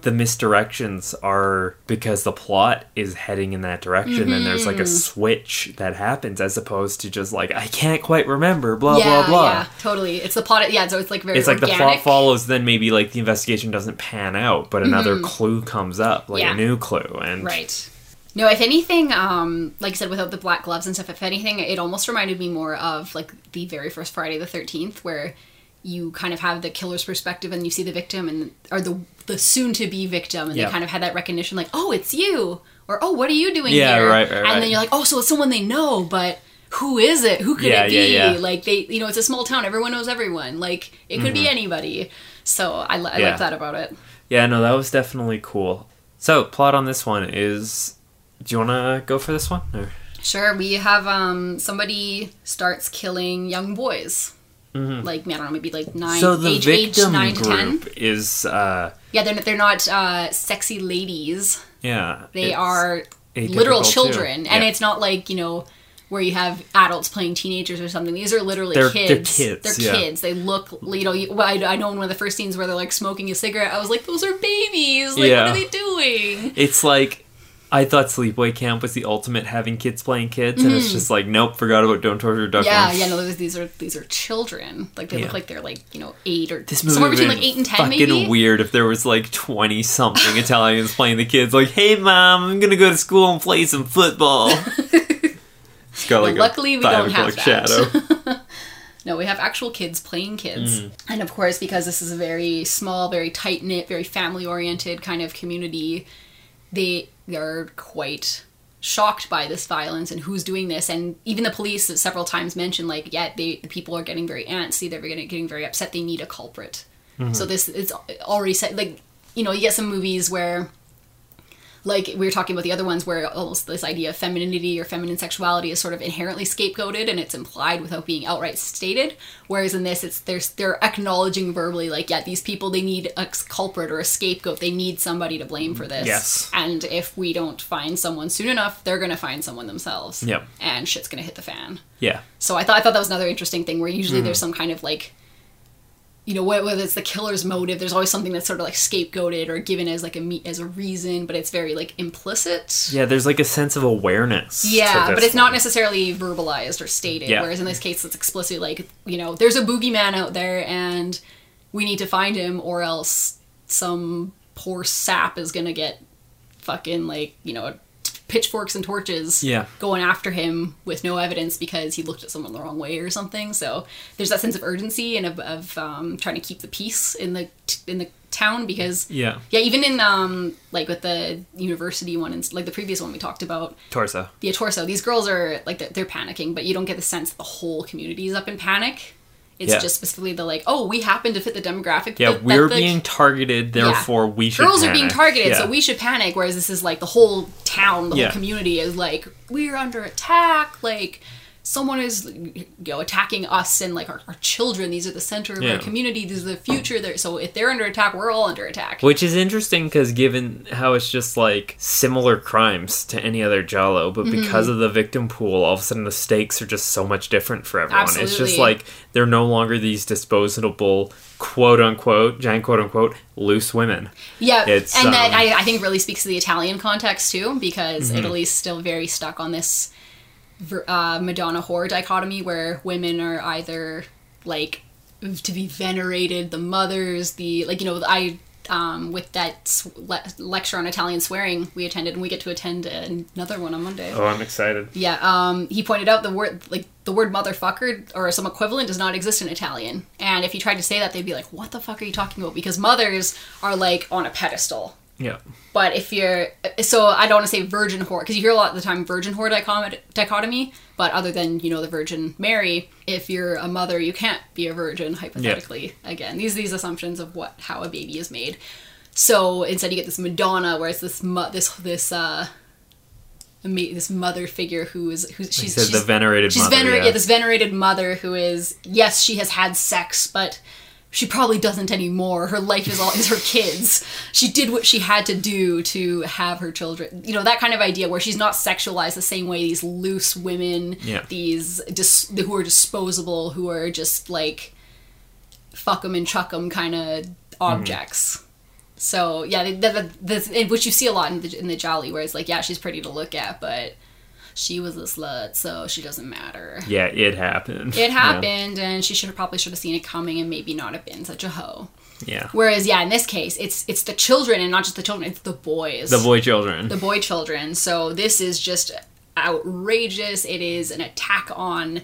the misdirections are because the plot is heading in that direction and there's like Mm-hmm. a switch that happens as opposed to just like I can't quite remember blah yeah, blah blah. yeah, totally. It's the plot. Yeah, so it's like very. It's like the plot follows, then maybe like the investigation doesn't pan out, but another clue comes up, like Mm-hmm. Yeah. a new clue, and Right. No, if anything, um, like I said, without the black gloves and stuff, if anything, it almost reminded me more of like the very first Friday the Thirteenth, where you kind of have the killer's perspective and you see the victim and or the the soon to be victim, and Yeah. they kind of had that recognition, like, oh, it's you, or oh, what are you doing Yeah, here? right, right, And right. then you're like, oh, so it's someone they know, but who is it? Who could Yeah, it be? yeah. Like they, you know, it's a small town. Everyone knows everyone. Like it could be anybody. So I, I Mm-hmm. Like that about it. Yeah, no, that was definitely cool. So, plot on this one is. Do you want to go for this one? Or? Sure, we have um somebody starts killing young boys. Like I don't know, maybe like nine, Mm-hmm. so the age, age victim nine to ten. is. uh Yeah, they're they're not uh, sexy ladies. Yeah. They are literal too. children, and Yeah. it's not like you know where you have adults playing teenagers or something. These are literally They're- they're kids. kids, They're yeah. kids. They look, you know. you- I, I know in one of the first scenes where they're like smoking a cigarette. I was like, those are babies. Like, Yeah. what are they doing? It's like. I thought Sleepaway Camp was the ultimate having kids playing kids, and it's just like, nope, forgot about Don't Torture Duckling. Mm-hmm. Yeah, yeah. No, these are these are children. Like they Yeah. look like they're like you know eight or This movie somewhere between like eight and ten, fucking maybe. weird if there was like twenty something Italians playing the kids. Like, hey mom, I'm gonna go to school and play some football. it's got like But luckily a we five don't have shadow. No, we have actual kids playing kids. Mm-hmm. And of course, because this is a very small, very tight knit, very family oriented kind of community, they are quite shocked by this violence and who's doing this. And even the police several times mentioned, like, yeah, they, the people are getting very antsy, they're getting, getting very upset, they need a culprit. Mm-hmm. So this it's already said, like, you know, you get some movies where like we were talking about the other ones where almost this idea of femininity or feminine sexuality is sort of inherently scapegoated and it's implied without being outright stated whereas in this it's there's they're acknowledging verbally like yeah these people they need a culprit or a scapegoat they need somebody to blame for this Yes. and if we don't find someone soon enough they're gonna find someone themselves Yep. and shit's gonna hit the fan yeah. so I thought I thought that was another interesting thing where usually Mm-hmm. there's some kind of like you know whether it's the killer's motive there's always something that's sort of like scapegoated or given as like a me- as a reason but it's very like implicit Yeah, there's like a sense of awareness. yeah but it's not necessarily verbalized or stated Yeah. whereas in this case it's explicitly like you know there's a boogeyman out there and we need to find him or else some poor sap is gonna get fucking like you know pitchforks and torches Yeah. going after him with no evidence because he looked at someone the wrong way or something so there's that sense of urgency and of, of um, trying to keep the peace in the in the town because Yeah. yeah even in um like with the university one and like the previous one we talked about Torso. the torso these girls are like they're, they're panicking but you don't get the sense that the whole community is up in panic it's Yeah. just specifically the like oh we happen to fit the demographic Yeah, that- we're that the being targeted, therefore we should. girls are being targeted Yeah. so we should panic whereas this is like the whole town the Yeah. whole community is like we're under attack like someone is you know attacking us and like our, our children these are the center of Yeah. our community these are the future there so if they're under attack we're all under attack Which is interesting because given how it's just like similar crimes to any other Giallo, but Mm-hmm. because of the victim pool, all of a sudden the stakes are just so much different for everyone. It's just like they're no longer these disposable quote unquote, giant quote unquote, loose women. Yeah, It's, and that um, I, I think really speaks to the Italian context too, because Mm-hmm. Italy's still very stuck on this uh, Madonna whore dichotomy, where women are either like to be venerated, the mothers, the like you know I um, with that le- lecture on Italian swearing we attended, and we get to attend another one on Monday. Oh, I'm excited. Yeah, um, he pointed out the word like the word motherfucker or some equivalent does not exist in Italian. And if you tried to say that, they'd be like, "What the fuck are you talking about?" Because mothers are like on a pedestal. Yeah. But if you're so, I don't want to say virgin whore because you hear a lot of the time virgin whore dichom- dichotomy. But other than you know the Virgin Mary, if you're a mother, you can't be a virgin hypothetically. Again, these these assumptions of what how a baby is made. So instead, you get this Madonna, where it's this mo- this this uh, this mother figure who is who she's, she's the venerated she's mother. venerated yeah. yeah, this venerated mother who is yes she has had sex but she probably doesn't anymore. Her life is all is her kids. She did what she had to do to have her children. You know that kind of idea where she's not sexualized the same way these loose women Yeah. these dis- who are disposable who are just like fuck them and chuck them kind of mm-hmm. objects. So yeah the, the, the, which you see a lot in the, in the gialli where it's like yeah she's pretty to look at but she was a slut so she doesn't matter yeah, it happened. it Yeah. happened, and she should have probably should have seen it coming, and maybe not have been such a hoe. Yeah. Whereas, yeah, in this case, it's it's the children, and not just the children; it's the boys, The boy children. the boy children. So this is just outrageous. It is an attack on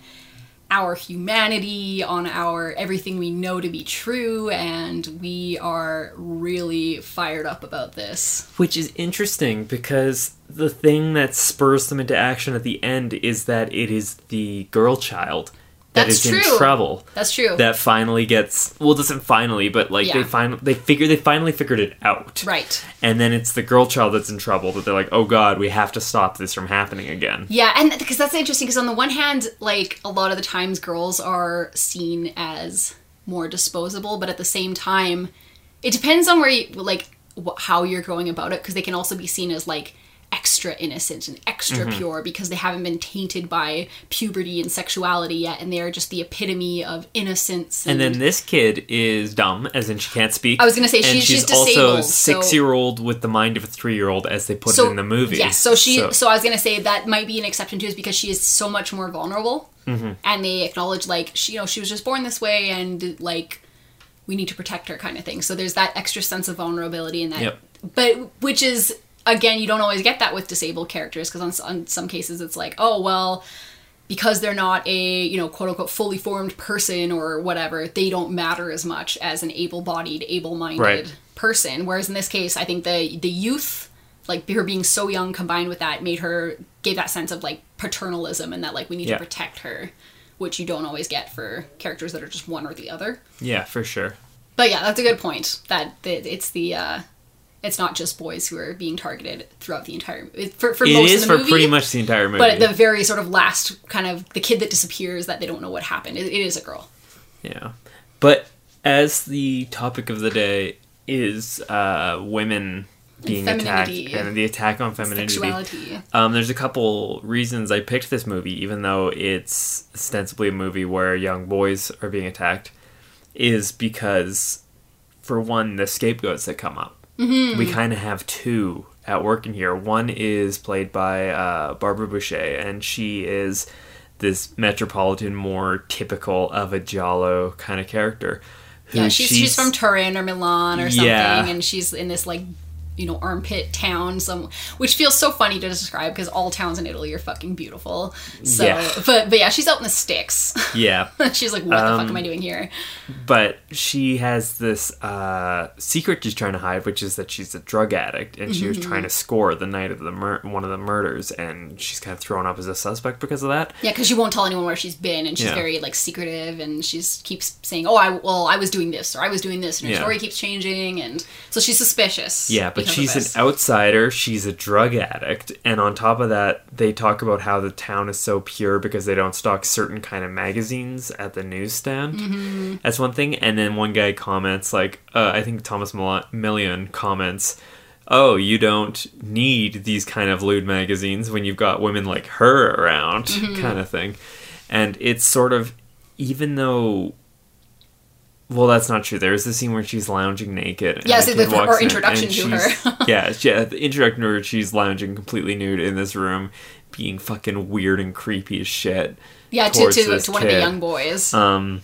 our humanity, on our everything we know to be true, and we are really fired up about this. Which is interesting because the thing that spurs them into action at the end is that it is the girl child that is in trouble. That's true. That finally gets well, doesn't finally, but like they finally they figure they finally figured it out. right. And then it's the girl child that's in trouble that they're like, oh god, we have to stop this from happening again. Yeah, and because that's interesting, because on the one hand, like a lot of the times, girls are seen as more disposable, but at the same time, it depends on where you like how you're going about it, because they can also be seen as like extra innocent and extra Mm-hmm. pure because they haven't been tainted by puberty and sexuality yet, and they're just the epitome of innocence. And then this kid is dumb, as in she can't speak. I was gonna say, and she's- she's, also so- six year old with the mind of a three year old, as they put it in the movie. Yes, so she. So, I was gonna say that might be an exception too, is because she is so much more vulnerable, Mm-hmm. and they acknowledge like she, you know, she was just born this way, and like we need to protect her, kind of thing. So there's that extra sense of vulnerability in that. Yep. But which is again, you don't always get that with disabled characters because on, on some cases it's like, oh well. Because they're not a, you know, quote unquote fully formed person or whatever, they don't matter as much as an able bodied, able minded Right. person. Whereas in this case, I think the the youth, like her being so young, combined with that, made her gave that sense of like paternalism and that like we need Yeah. to protect her, which you don't always get for characters that are just one or the other. Yeah, for sure. But yeah, that's a good point. That it's the uh, it's not just boys who are being targeted throughout the entire it- for for It most is of the for movie. pretty much the entire movie. But the very sort of last kind of the kid that disappears that they don't know what happened. It, it is a girl. Yeah. But as the topic of the day is uh, women being attacked and the attack on femininity, um, there's a couple reasons I picked this movie, even though it's ostensibly a movie where young boys are being attacked, is because, for one, the scapegoats that come up. Mm-hmm. We kind of have two at work in here. One is played by uh, Barbara Bouchet, and she is this metropolitan, more typical of a Giallo kind of character. who Yeah, she's, she's from Turin or Milan or something, Yeah. and she's in this like you know armpit town, some which feels so funny to describe because all towns in Italy are fucking beautiful. So, Yeah. but but yeah, she's out in the sticks. yeah, she's like, what the Um, fuck am I doing here? but she has this uh, secret she's trying to hide, which is that she's a drug addict, and she was Mm-hmm. trying to score the night of the mur- one of the murders, and she's kind of thrown up as a suspect because of that. Yeah, because she won't tell anyone where she's been, and she's Yeah. very like secretive, and she's keeps saying, "Oh, I well, I was doing this, or I was doing this," and her Yeah. story keeps changing, and so she's suspicious. Yeah, but of she's an outsider. She's a drug addict, and on top of that, they talk about how the town is so pure because they don't stock certain kind of magazines at the newsstand. Mm-hmm. That's one thing. And then one guy comments, like, uh, I think Tomas Mil- Milian comments, "Oh, you don't need these kind of lewd magazines when you've got women like her around," Mm-hmm. kind of thing. And it's sort of, even though. Well, that's not true. There's the scene where she's lounging naked. and Yeah, so the- in, introduction and to her. yeah, yeah. The introduction to her, she's lounging completely nude in this room, being fucking weird and creepy as shit. yeah to to, to one of the young boys. Um,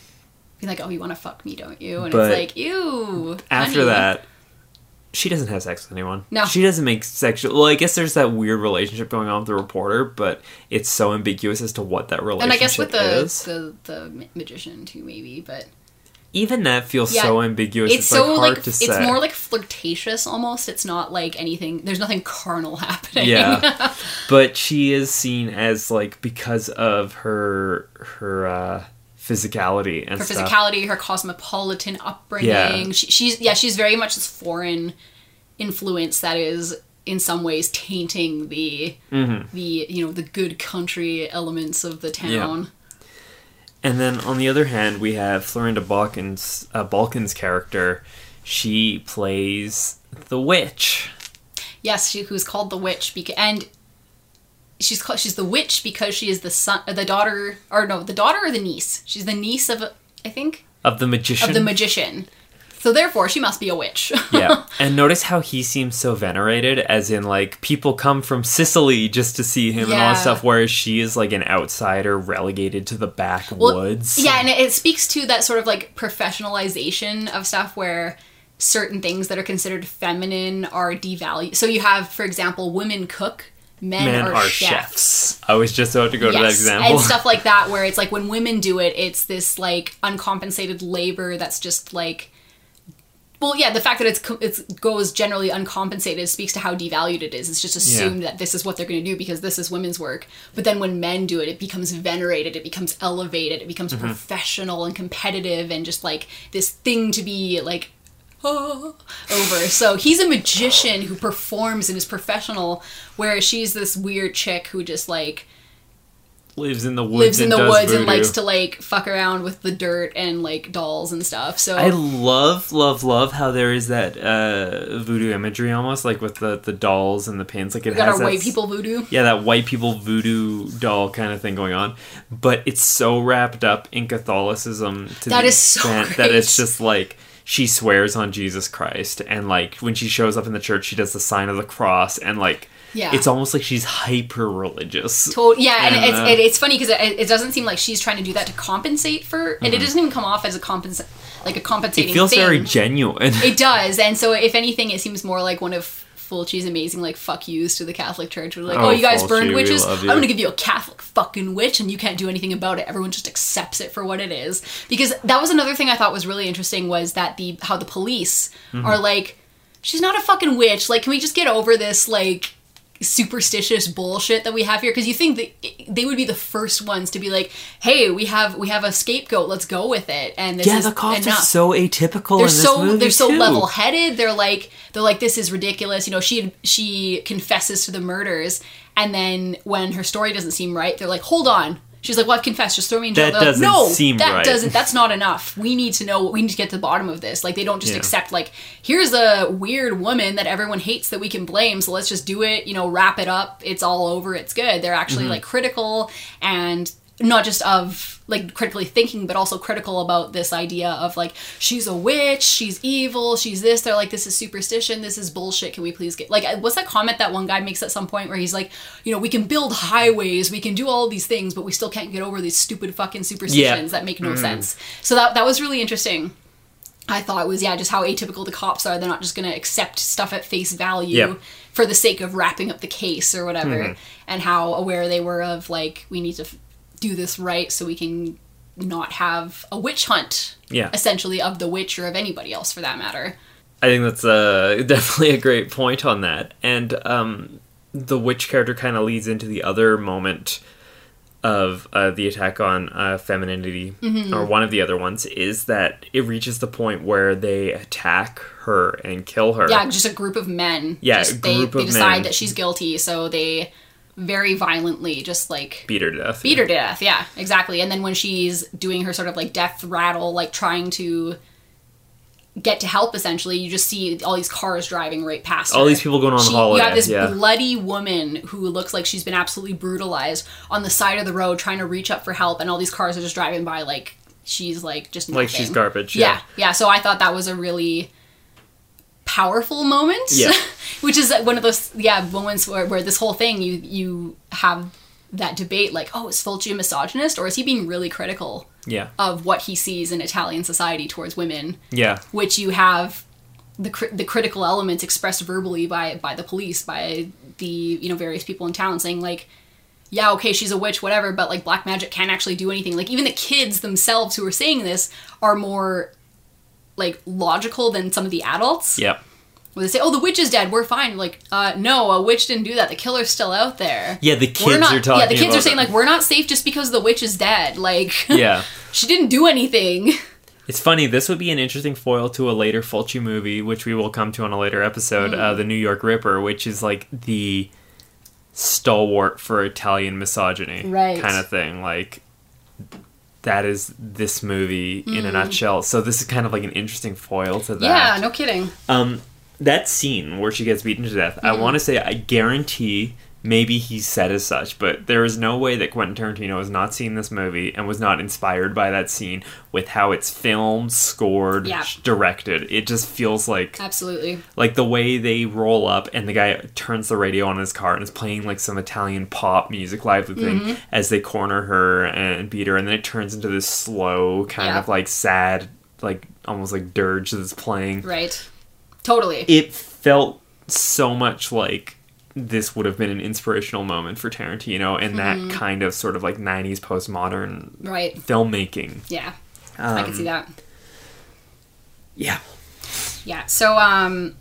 Be like, "Oh, you want to fuck me, don't you?" And it's like, "Ew." after honey." that, she doesn't have sex with anyone. No. she doesn't make sexual. Well, I guess there's that weird relationship going on with the reporter, but it's so ambiguous as to what that relationship is. and I guess with the, is. the the magician too, maybe, but Even that feels Yeah, so ambiguous. it's, It's, so like hard like to it's say. more like flirtatious almost. It's not like anything. There's nothing carnal happening. Yeah. but she is seen as like because of her her uh physicality and her stuff. physicality, her cosmopolitan upbringing. Yeah. She, she's yeah, she's very much this foreign influence that is in some ways tainting the Mm-hmm. the you know the good country elements of the town. And then on the other hand, we have Florinda Bolkan's uh, Bolkan's character. She plays the witch. Yes, she who's called the witch because and she's called she's the witch because she is the son uh, the daughter or no the daughter or the niece. She's the niece of I think Of the magician. of the magician. So therefore, she must be a witch. yeah. And notice how he seems so venerated, as in, like, people come from Sicily just to see him and all Yeah. that stuff, whereas she is, like, an outsider relegated to the backwoods. Yeah, and it, it speaks to that sort of like professionalization of stuff where certain things that are considered feminine are devalued. So you have, for example, women cook men, Men are, are chefs. chefs. I was just about to go to that example. And stuff like that, where it's like when women do it, it's this like uncompensated labor that's just like. Well, yeah, the fact that it's it's goes generally uncompensated speaks to how devalued it is. It's just assumed that this is what they're going to do because this is women's work. But then when men do it, it becomes venerated, it becomes elevated, it becomes Mm-hmm. professional and competitive, and just like this thing to be like oh, over. So he's a magician who performs and is professional, whereas she's this weird chick who just like lives in the woods. lives in and the does woods and likes to like fuck around with the dirt and like dolls and stuff. So I love, love, love how there is that uh, voodoo imagery almost like with the, the dolls and the pins. Like it we got has our that white people voodoo. Yeah, that white people voodoo doll kind of thing going on, but it's so wrapped up in Catholicism to That is so extent that it's just like she swears on Jesus Christ, and like when she shows up in the church, she does the sign of the cross, and like Yeah. it's almost like she's hyper religious. To- yeah, and, And, it's uh, it, it's funny because it, it doesn't seem like she's trying to do that to compensate for, and it doesn't even come off as a compensa- like a compensating. Mm-hmm. It feels thing. very genuine. It does, and so if anything, it seems more like one of Fulci's amazing like fuck yous to the Catholic Church. We're like, Oh, oh, you guys Fulci, burned witches. I'm gonna give you a Catholic fucking witch, and you can't do anything about it. Everyone just accepts it for what it is. Because that was another thing I thought was really interesting was that the how the police Mm-hmm. are like, she's not a fucking witch. Like, can we just get over this like superstitious bullshit that we have here because you think that they would be the first ones to be like hey we have we have a scapegoat let's go with it and this yeah, is the cops enough are so atypical they're in this so movie they're so level headed. They're like they're like this is ridiculous. You know, she she confesses to the murders, and then when her story doesn't seem right, they're like, hold on. She's like, well, I've confessed. Just throw me in jail. That like, doesn't no, seem that right." doesn't. That's not enough. We need to know. We need to get to the bottom of this. Like they don't just Yeah. accept like here's a weird woman that everyone hates that we can blame. So let's just do it. You know, wrap it up. It's all over. It's good. They're actually Mm-hmm. like critical and not just of like critically thinking but also critical about this idea of like she's a witch she's evil she's this they're like this is superstition this is bullshit can we please get like what's that comment that one guy makes at some point where he's like you know we can build highways we can do all these things but we still can't get over these stupid fucking superstitions that make no mm-hmm. sense so that that was really interesting I thought was yeah, just how atypical the cops are. They're not just going to accept stuff at face value Yep. for the sake of wrapping up the case or whatever, mm-hmm. and how aware they were of like we need to do this right so we can not have a witch hunt, Yeah. essentially of the witch or of anybody else for that matter. I think that's uh, definitely a great point on that. And um, the witch character kind of leads into the other moment of uh, the attack on uh, femininity, Mm-hmm. or one of the other ones, is that it reaches the point where they attack her and kill her. Yeah, just a group of men. Yeah, just, a they, group they of decide men. that she's guilty, so they very violently just like Beat her to death. beat her to death yeah exactly and then when she's doing her sort of like death rattle like trying to get to help essentially you just see all these cars driving right past All her. these people going on she, holiday, you have this yeah. bloody woman who looks like she's been absolutely brutalized on the side of the road trying to reach up for help and all these cars are just driving by like she's like just Like she's garbage, yeah yeah. yeah so i thought that was a really powerful moment Yeah. which is one of those yeah moments where, where this whole thing you you have that debate like oh is Fulci a misogynist or is he being really critical Yeah. of what he sees in Italian society towards women Yeah. which you have the the critical elements expressed verbally by by the police by the you know various people in town saying like yeah okay she's a witch whatever but like black magic can't actually do anything like even the kids themselves who are saying this are more like logical than some of the adults Yep. where they say, "Oh, the witch is dead. We're fine." Like, uh, no, a witch didn't do that. The killer's still out there. Yeah, the we're kids not. are talking yeah, the kids are saying like, "We're not safe just because the witch is dead." Like, Yeah. she didn't do anything. It's funny. This would be an interesting foil to a later Fulci movie, which we will come to on a later episode. Mm. Uh, the New York Ripper, which is like the stalwart for Italian misogyny, Right. Kind of thing. Like that is this movie in a Mm. nutshell. So this is kind of like an interesting foil to that. Yeah, no kidding. Um, that scene where she gets beaten to death, Mm. I want to say, I guarantee maybe he said as such, but there is no way that Quentin Tarantino has not seen this movie and was not inspired by that scene with how it's filmed, scored, Yeah. directed. It just feels like Absolutely. like the way they roll up and the guy turns the radio on his car and is playing like some Italian pop music lively thing Mm-hmm. as they corner her and beat her and then it turns into this slow kind Yeah. of like sad like almost like dirge that's playing Right. Totally. it felt so much like this would have been an inspirational moment for Tarantino and Mm-hmm. that kind of sort of like 90s postmodern Right. filmmaking. Yeah. I can see that. Yeah. Yeah. So um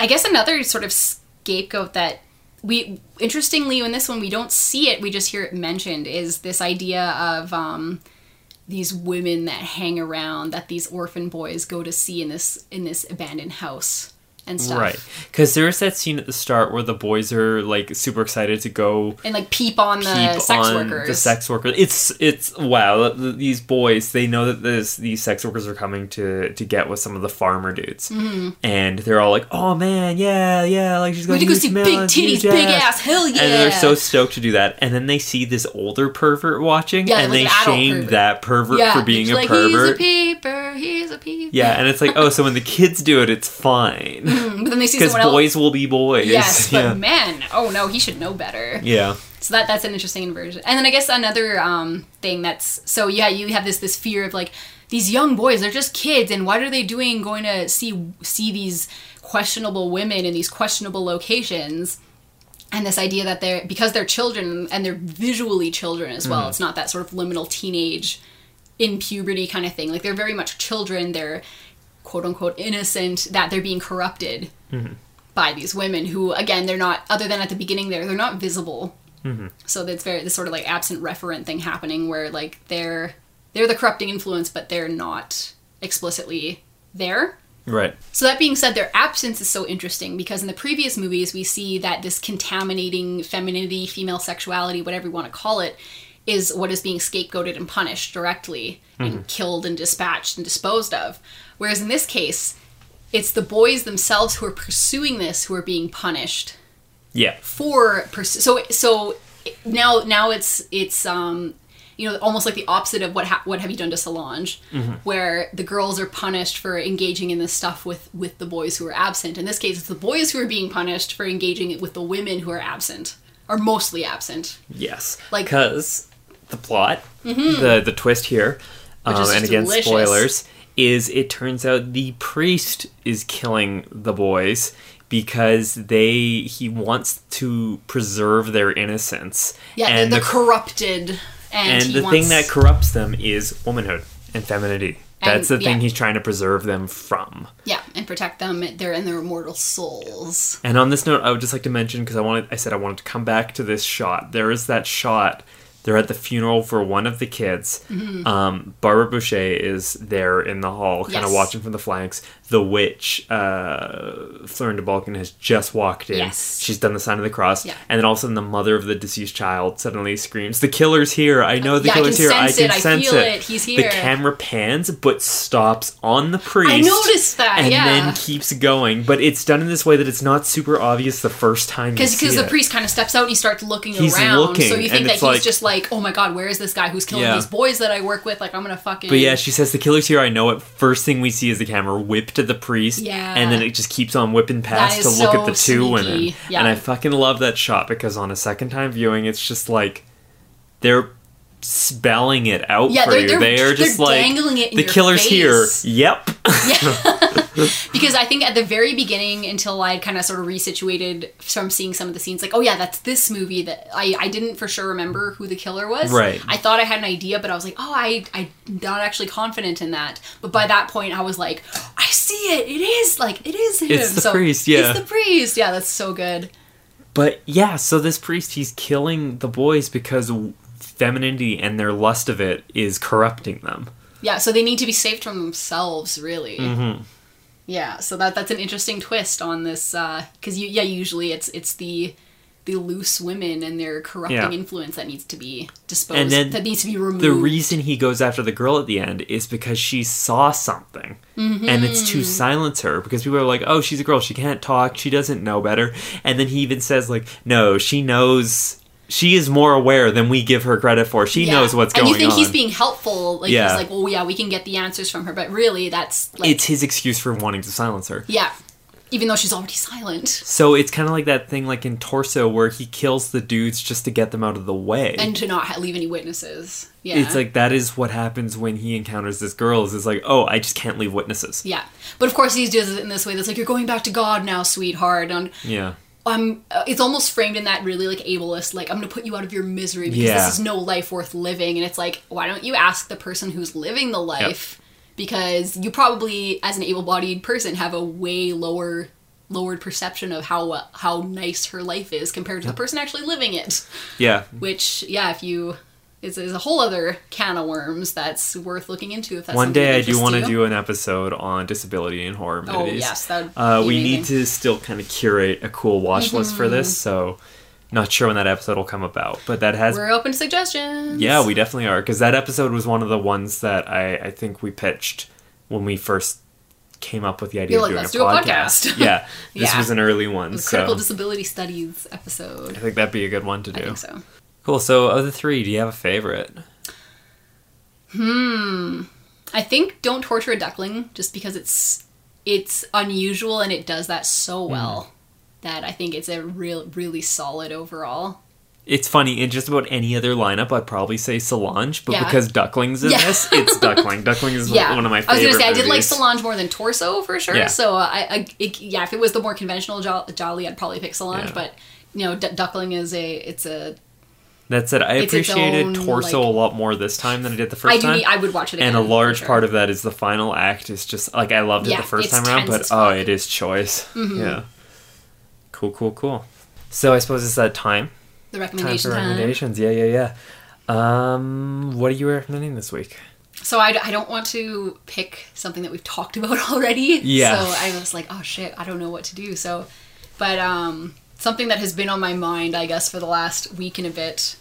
I guess another sort of scapegoat that we interestingly in this one we don't see it, we just hear it mentioned is this idea of um these women that hang around that these orphan boys go to see in this in this abandoned house and stuff. Right. Because there is that scene at the start where the boys are like super excited to go And like peep on the sex on workers. the sex workers. It's it's wow. th- th- These boys, they know that this these sex workers are coming to to get with some of the farmer dudes, Mm-hmm. and they're all like, "Oh man, yeah, yeah!" Like she's going to go see big titties, big ass, hell yeah. And they're so stoked to do that, and then they see this older pervert watching, Yeah, and like they shame pervert. that pervert yeah, for being a like, pervert. He's a peeper, he's a peeper. yeah, and it's like, oh, so when the kids do it, it's fine But then they see because someone else. boys will be boys. Yes, but yeah. man, oh no, he should know better. yeah. So that that's an interesting inversion. And then I guess another um, thing that's so yeah, you have this this fear of like these young boys, they're just kids, and what are they doing going to see see these questionable women in these questionable locations? And this idea that they're because they're children and they're visually children as well. It's not that sort of liminal teenage in puberty kind of thing. Like they're very much children. They're quote unquote innocent. That they're being corrupted mm-hmm. by these women who, again, they're not. Other than at the beginning, there they're not visible. Mm-hmm. So that's very this sort of like absent referent thing happening where like they're they're the corrupting influence, but they're not explicitly there. Right. So that being said, their absence is so interesting because in the previous movies we see that this contaminating femininity, female sexuality, whatever you want to call it, is what is being scapegoated and punished directly and mm-hmm. killed and dispatched and disposed of. Whereas in this case, it's the boys themselves who are pursuing this who are being punished Yeah. for pers- so so now now it's it's um you know almost like the opposite of what ha- what have you done to Solange where the girls are punished for engaging in this stuff with with the boys who are absent. In this case it's the boys who are being punished for engaging with the women who are absent are mostly absent. Yes, Like- because the plot, the the twist here, um, and again delicious. spoilers, is it turns out the priest is killing the boys because they he wants to preserve their innocence. yeah and they're, the, corrupted and, and the wants, thing that corrupts them is womanhood and femininity. That's the thing yeah. he's trying to preserve them from. yeah and protect them They're in their immortal souls And on this note, I would just like to mention because I wanted, I said I wanted to come back to this shot. There is that shot. They're at the funeral for one of the kids. Um, Barbara Bouchet is there in the hall, kind of Mm-hmm. Yes. watching from the flanks. The witch, uh, Florinda Bolkan, has just walked in. Yes. She's done the sign of the cross, Yeah. and then all of a sudden, the mother of the deceased child suddenly screams, "The killer's here! I know the Yeah, I killer's here! I can it. I sense feel it!" it. He's The camera pans, but stops on the priest. I noticed that, and yeah. then keeps going. But it's done in this way that it's not super obvious the first time you because the priest kind of steps out and he starts looking He's around looking, so you think that he's like- just like oh my god where is this guy who's killing Yeah. these boys that i work with like i'm gonna fucking But yeah, she says the killer's here. I know it. First thing we see is the camera whip to the priest, Yeah. and then it just keeps on whipping past to look so at the two sneaky. women. Yeah. And I fucking love that shot because on a second time viewing, it's just like they're spelling it out Yeah, for you. they're- they are they're just like dangling it in the killer's here. face." Yep. because i think at the very beginning until i kind of sort of resituated from seeing some of the scenes like oh yeah that's this movie that i i didn't for sure remember who the killer was Right. i thought i had an idea but i was like oh i i'm not actually confident in that but by that point i was like i see it it is like it is him It's the So, priest, yeah. it's the priest yeah that's so good But yeah, so this priest, he's killing the boys because femininity and their lust of it is corrupting them. Yeah, so they need to be saved from themselves, really. Mm-hmm. Yeah, so that that's an interesting twist on this because you yeah usually it's it's the the loose women and their corrupting Yeah. influence that needs to be disposed And then that needs to be removed. The reason he goes after the girl at the end is because she saw something. And it's to silence her because people are like, oh, she's a girl. She can't talk. She doesn't know better. And then he even says, like, no, she knows. She is more aware than we give her credit for. She Yeah. knows what's and going on. And you think on. he's being helpful, like Yeah. he's like, oh yeah, we can get the answers from her, but really that's like it's his excuse for wanting to silence her. yeah, even though she's already silent So it's kind of like that thing, like in Torso, where he kills the dudes just to get them out of the way. and to not leave any witnesses. Yeah, It's like that is what happens when he encounters this girl. Is it's like, oh, I just can't leave witnesses. yeah, but of course he does it in this way. That's like you're going back to God now, sweetheart. And Yeah. Um, it's almost framed in that really like ableist, like I'm gonna put you out of your misery because Yeah. this is no life worth living, and it's like, why don't you ask the person who's living the life? Because you probably, as an able-bodied person, have a way lower lowered perception of how uh, how nice her life is compared to the person actually living it. Yeah. Which, yeah, if you is, is a whole other can of worms that's worth looking into. If that's One day I do want to do an episode on disability and horror movies. Oh yes, that would Uh, we amazing. need to still kind of curate a cool watch list for this, so not sure when that episode will come about. But that has We're open to suggestions. Yeah, we definitely are because that episode was one of the ones that I, I think we pitched when we first came up with the idea You're of like, doing "Let's a do a podcast. podcast." yeah, this Yeah. was an early one, The so critical disability studies episode. I think that'd be a good one to I do. think so. Cool. So, of the three, do you have a favorite? Hmm. I think don't torture a duckling just because it's it's unusual and it does that so Hmm. well that I think it's a real really solid overall. It's funny in just about any other lineup, I'd probably say Solange, but Yeah. because Duckling's in Yeah. this, it's Duckling. Duckling is Yeah, one of my favorites. I was gonna say I did like. Solange more than Torso for sure. So uh, I, I it, yeah, if it was the more conventional jo- Giallo, I'd probably pick Solange. But you know, D- Duckling is a it's a That said, I It's appreciated own, Torso like- a lot more this time than I did the first I do time. need, I would watch it again. and a large sure. part of that is the final act is just like I loved it Yeah, the first time around, but oh. Mm-hmm. it is choice. Yeah. Cool, cool, cool. So I suppose it's that time. the Time recommendation for time. recommendations. Yeah, yeah, yeah. Um, what are you recommending this week? So I, I don't want to pick something that we've talked about already. Yeah. So I was like, oh shit, I don't know what to do. So, but um, something that has been on my mind, I guess, for the last week and a bit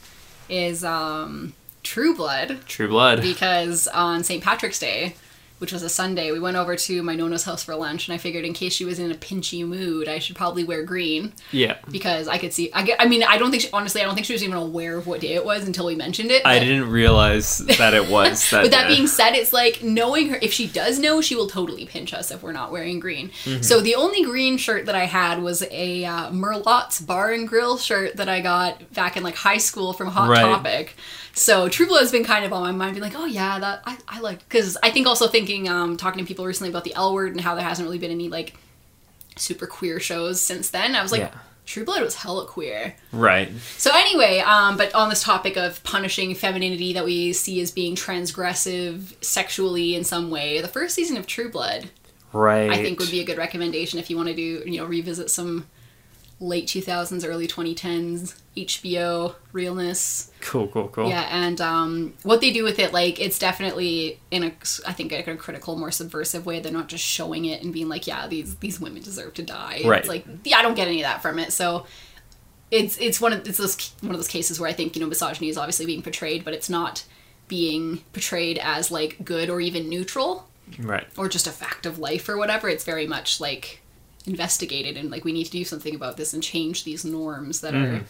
is um, True Blood. True Blood. Because on St. Patrick's Day, which was a Sunday, we went over to my Nona's house for lunch, and I figured in case she was in a pinchy mood, I should probably wear green yeah. because I could see. I, get, I mean, I don't think she, honestly, I don't think she was even aware of what day it was until we mentioned it. I didn't realize that it was that. With that day. being said, it's like knowing her, if she does know, she will totally pinch us if we're not wearing green. Mm-hmm. So the only green shirt that I had was a uh, Merlotte's Bar and Grill shirt that I got back in like high school from Hot Right. Topic. So True Blood has been kind of on my mind, being like, oh yeah, that I, I like, because I think also thinking, um, talking to people recently about the L word and how there hasn't really been any like super queer shows since then. I was like, Yeah. True Blood was hella queer. right. So anyway, um, but on this topic of punishing femininity that we see as being transgressive sexually in some way, the first season of True Blood, Right. I think, would be a good recommendation if you want to do, you know, revisit some late 2000s, early 2010s HBO realness. cool, cool, cool. Yeah, and um, what they do with it, like, it's definitely in a, I think, a critical, more subversive way. They're not just showing it and being like, yeah, these these women deserve to die. Right. It's like, yeah, I don't get any of that from it. So it's it's one of it's those, one of those cases where I think you know misogyny is obviously being portrayed, but it's not being portrayed as like good or even neutral Right. or just a fact of life or whatever. It's very much like investigated and like we need to do something about this and change these norms that Mm-hmm. are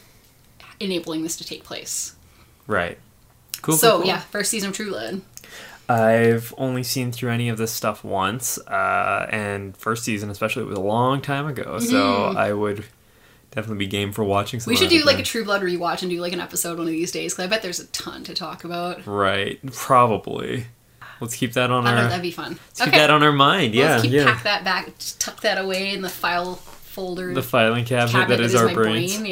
enabling this to take place. Right. Cool. so cool, cool. yeah, first season of True Blood. I've only seen through any of this stuff once, uh, and first season especially it was a long time ago, so I would definitely be game for watching. Some Mm-hmm. We should do like a. True Blood rewatch and do like an episode one of these days because I bet there's a ton to talk about. right, probably. Let's keep that on I our that'd be fun. let's keep that on our mind. Well, Yeah, let's keep yeah. pack that back, just tuck that away in the file folder. The filing cabinet, cabinet that is, our my brains. brain.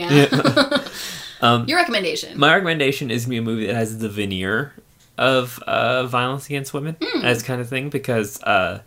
Yeah. Your recommendation. My recommendation is to be a movie that has the veneer of uh, violence against women Hmm. as kind of thing because uh,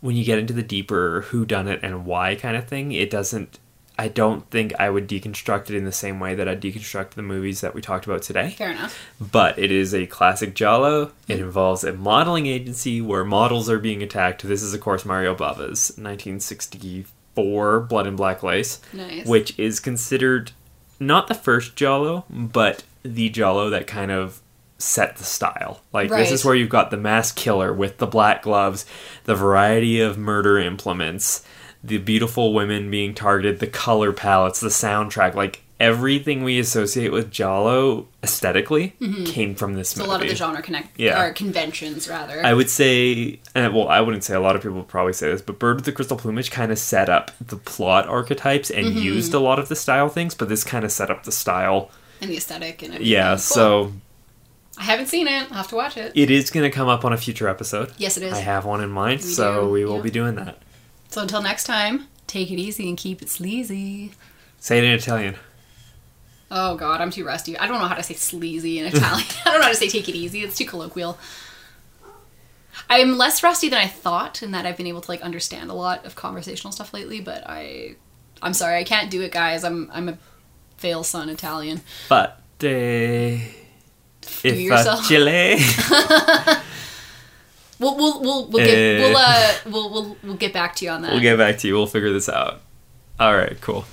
when you get into the deeper who done it and why kind of thing, it doesn't. I don't think I would deconstruct it in the same way that I deconstruct the movies that we talked about today. Fair enough. But it is a classic Giallo. It involves a modeling agency where models are being attacked. This is, of course, Mario Bava's 1964 Blood and Black Lace Nice. which is considered not the first Giallo, but the Giallo that kind of set the style. Like this is where you've got the mass killer with the black gloves, the variety of murder implements, the beautiful women being targeted, the color palettes, the soundtrack, like everything we associate with Giallo aesthetically came from this Mm-hmm. So movie. a lot of the genre connect Yeah. or conventions rather. I would say, and well, I wouldn't say a lot of people would probably say this, but Bird with the Crystal Plumage kind of set up the plot archetypes and Mm-hmm. used a lot of the style things, but this kind of set up the style. and the aesthetic and everything. Yeah, Cool. so I haven't seen it. I'll have to watch it. it is going to come up on a future episode. Yes, it is. I have one in mind, We so do, we will yeah. be doing that. So until next time, take it easy and keep it sleazy. Say it in Italian. Oh god, I'm too rusty. I don't know how to say sleazy in Italian. I don't know how to say take it easy. It's too colloquial. I'm less rusty than I thought in that I've been able to like understand a lot of conversational stuff lately, but I I'm sorry, I can't do it guys. I'm I'm a fail son Italian. But eh, Do yourself. facile. We'll we'll we'll we'll get Eh. we'll uh we'll we'll we'll get back to you on that. we'll get back to you. We'll figure this out. All right, cool.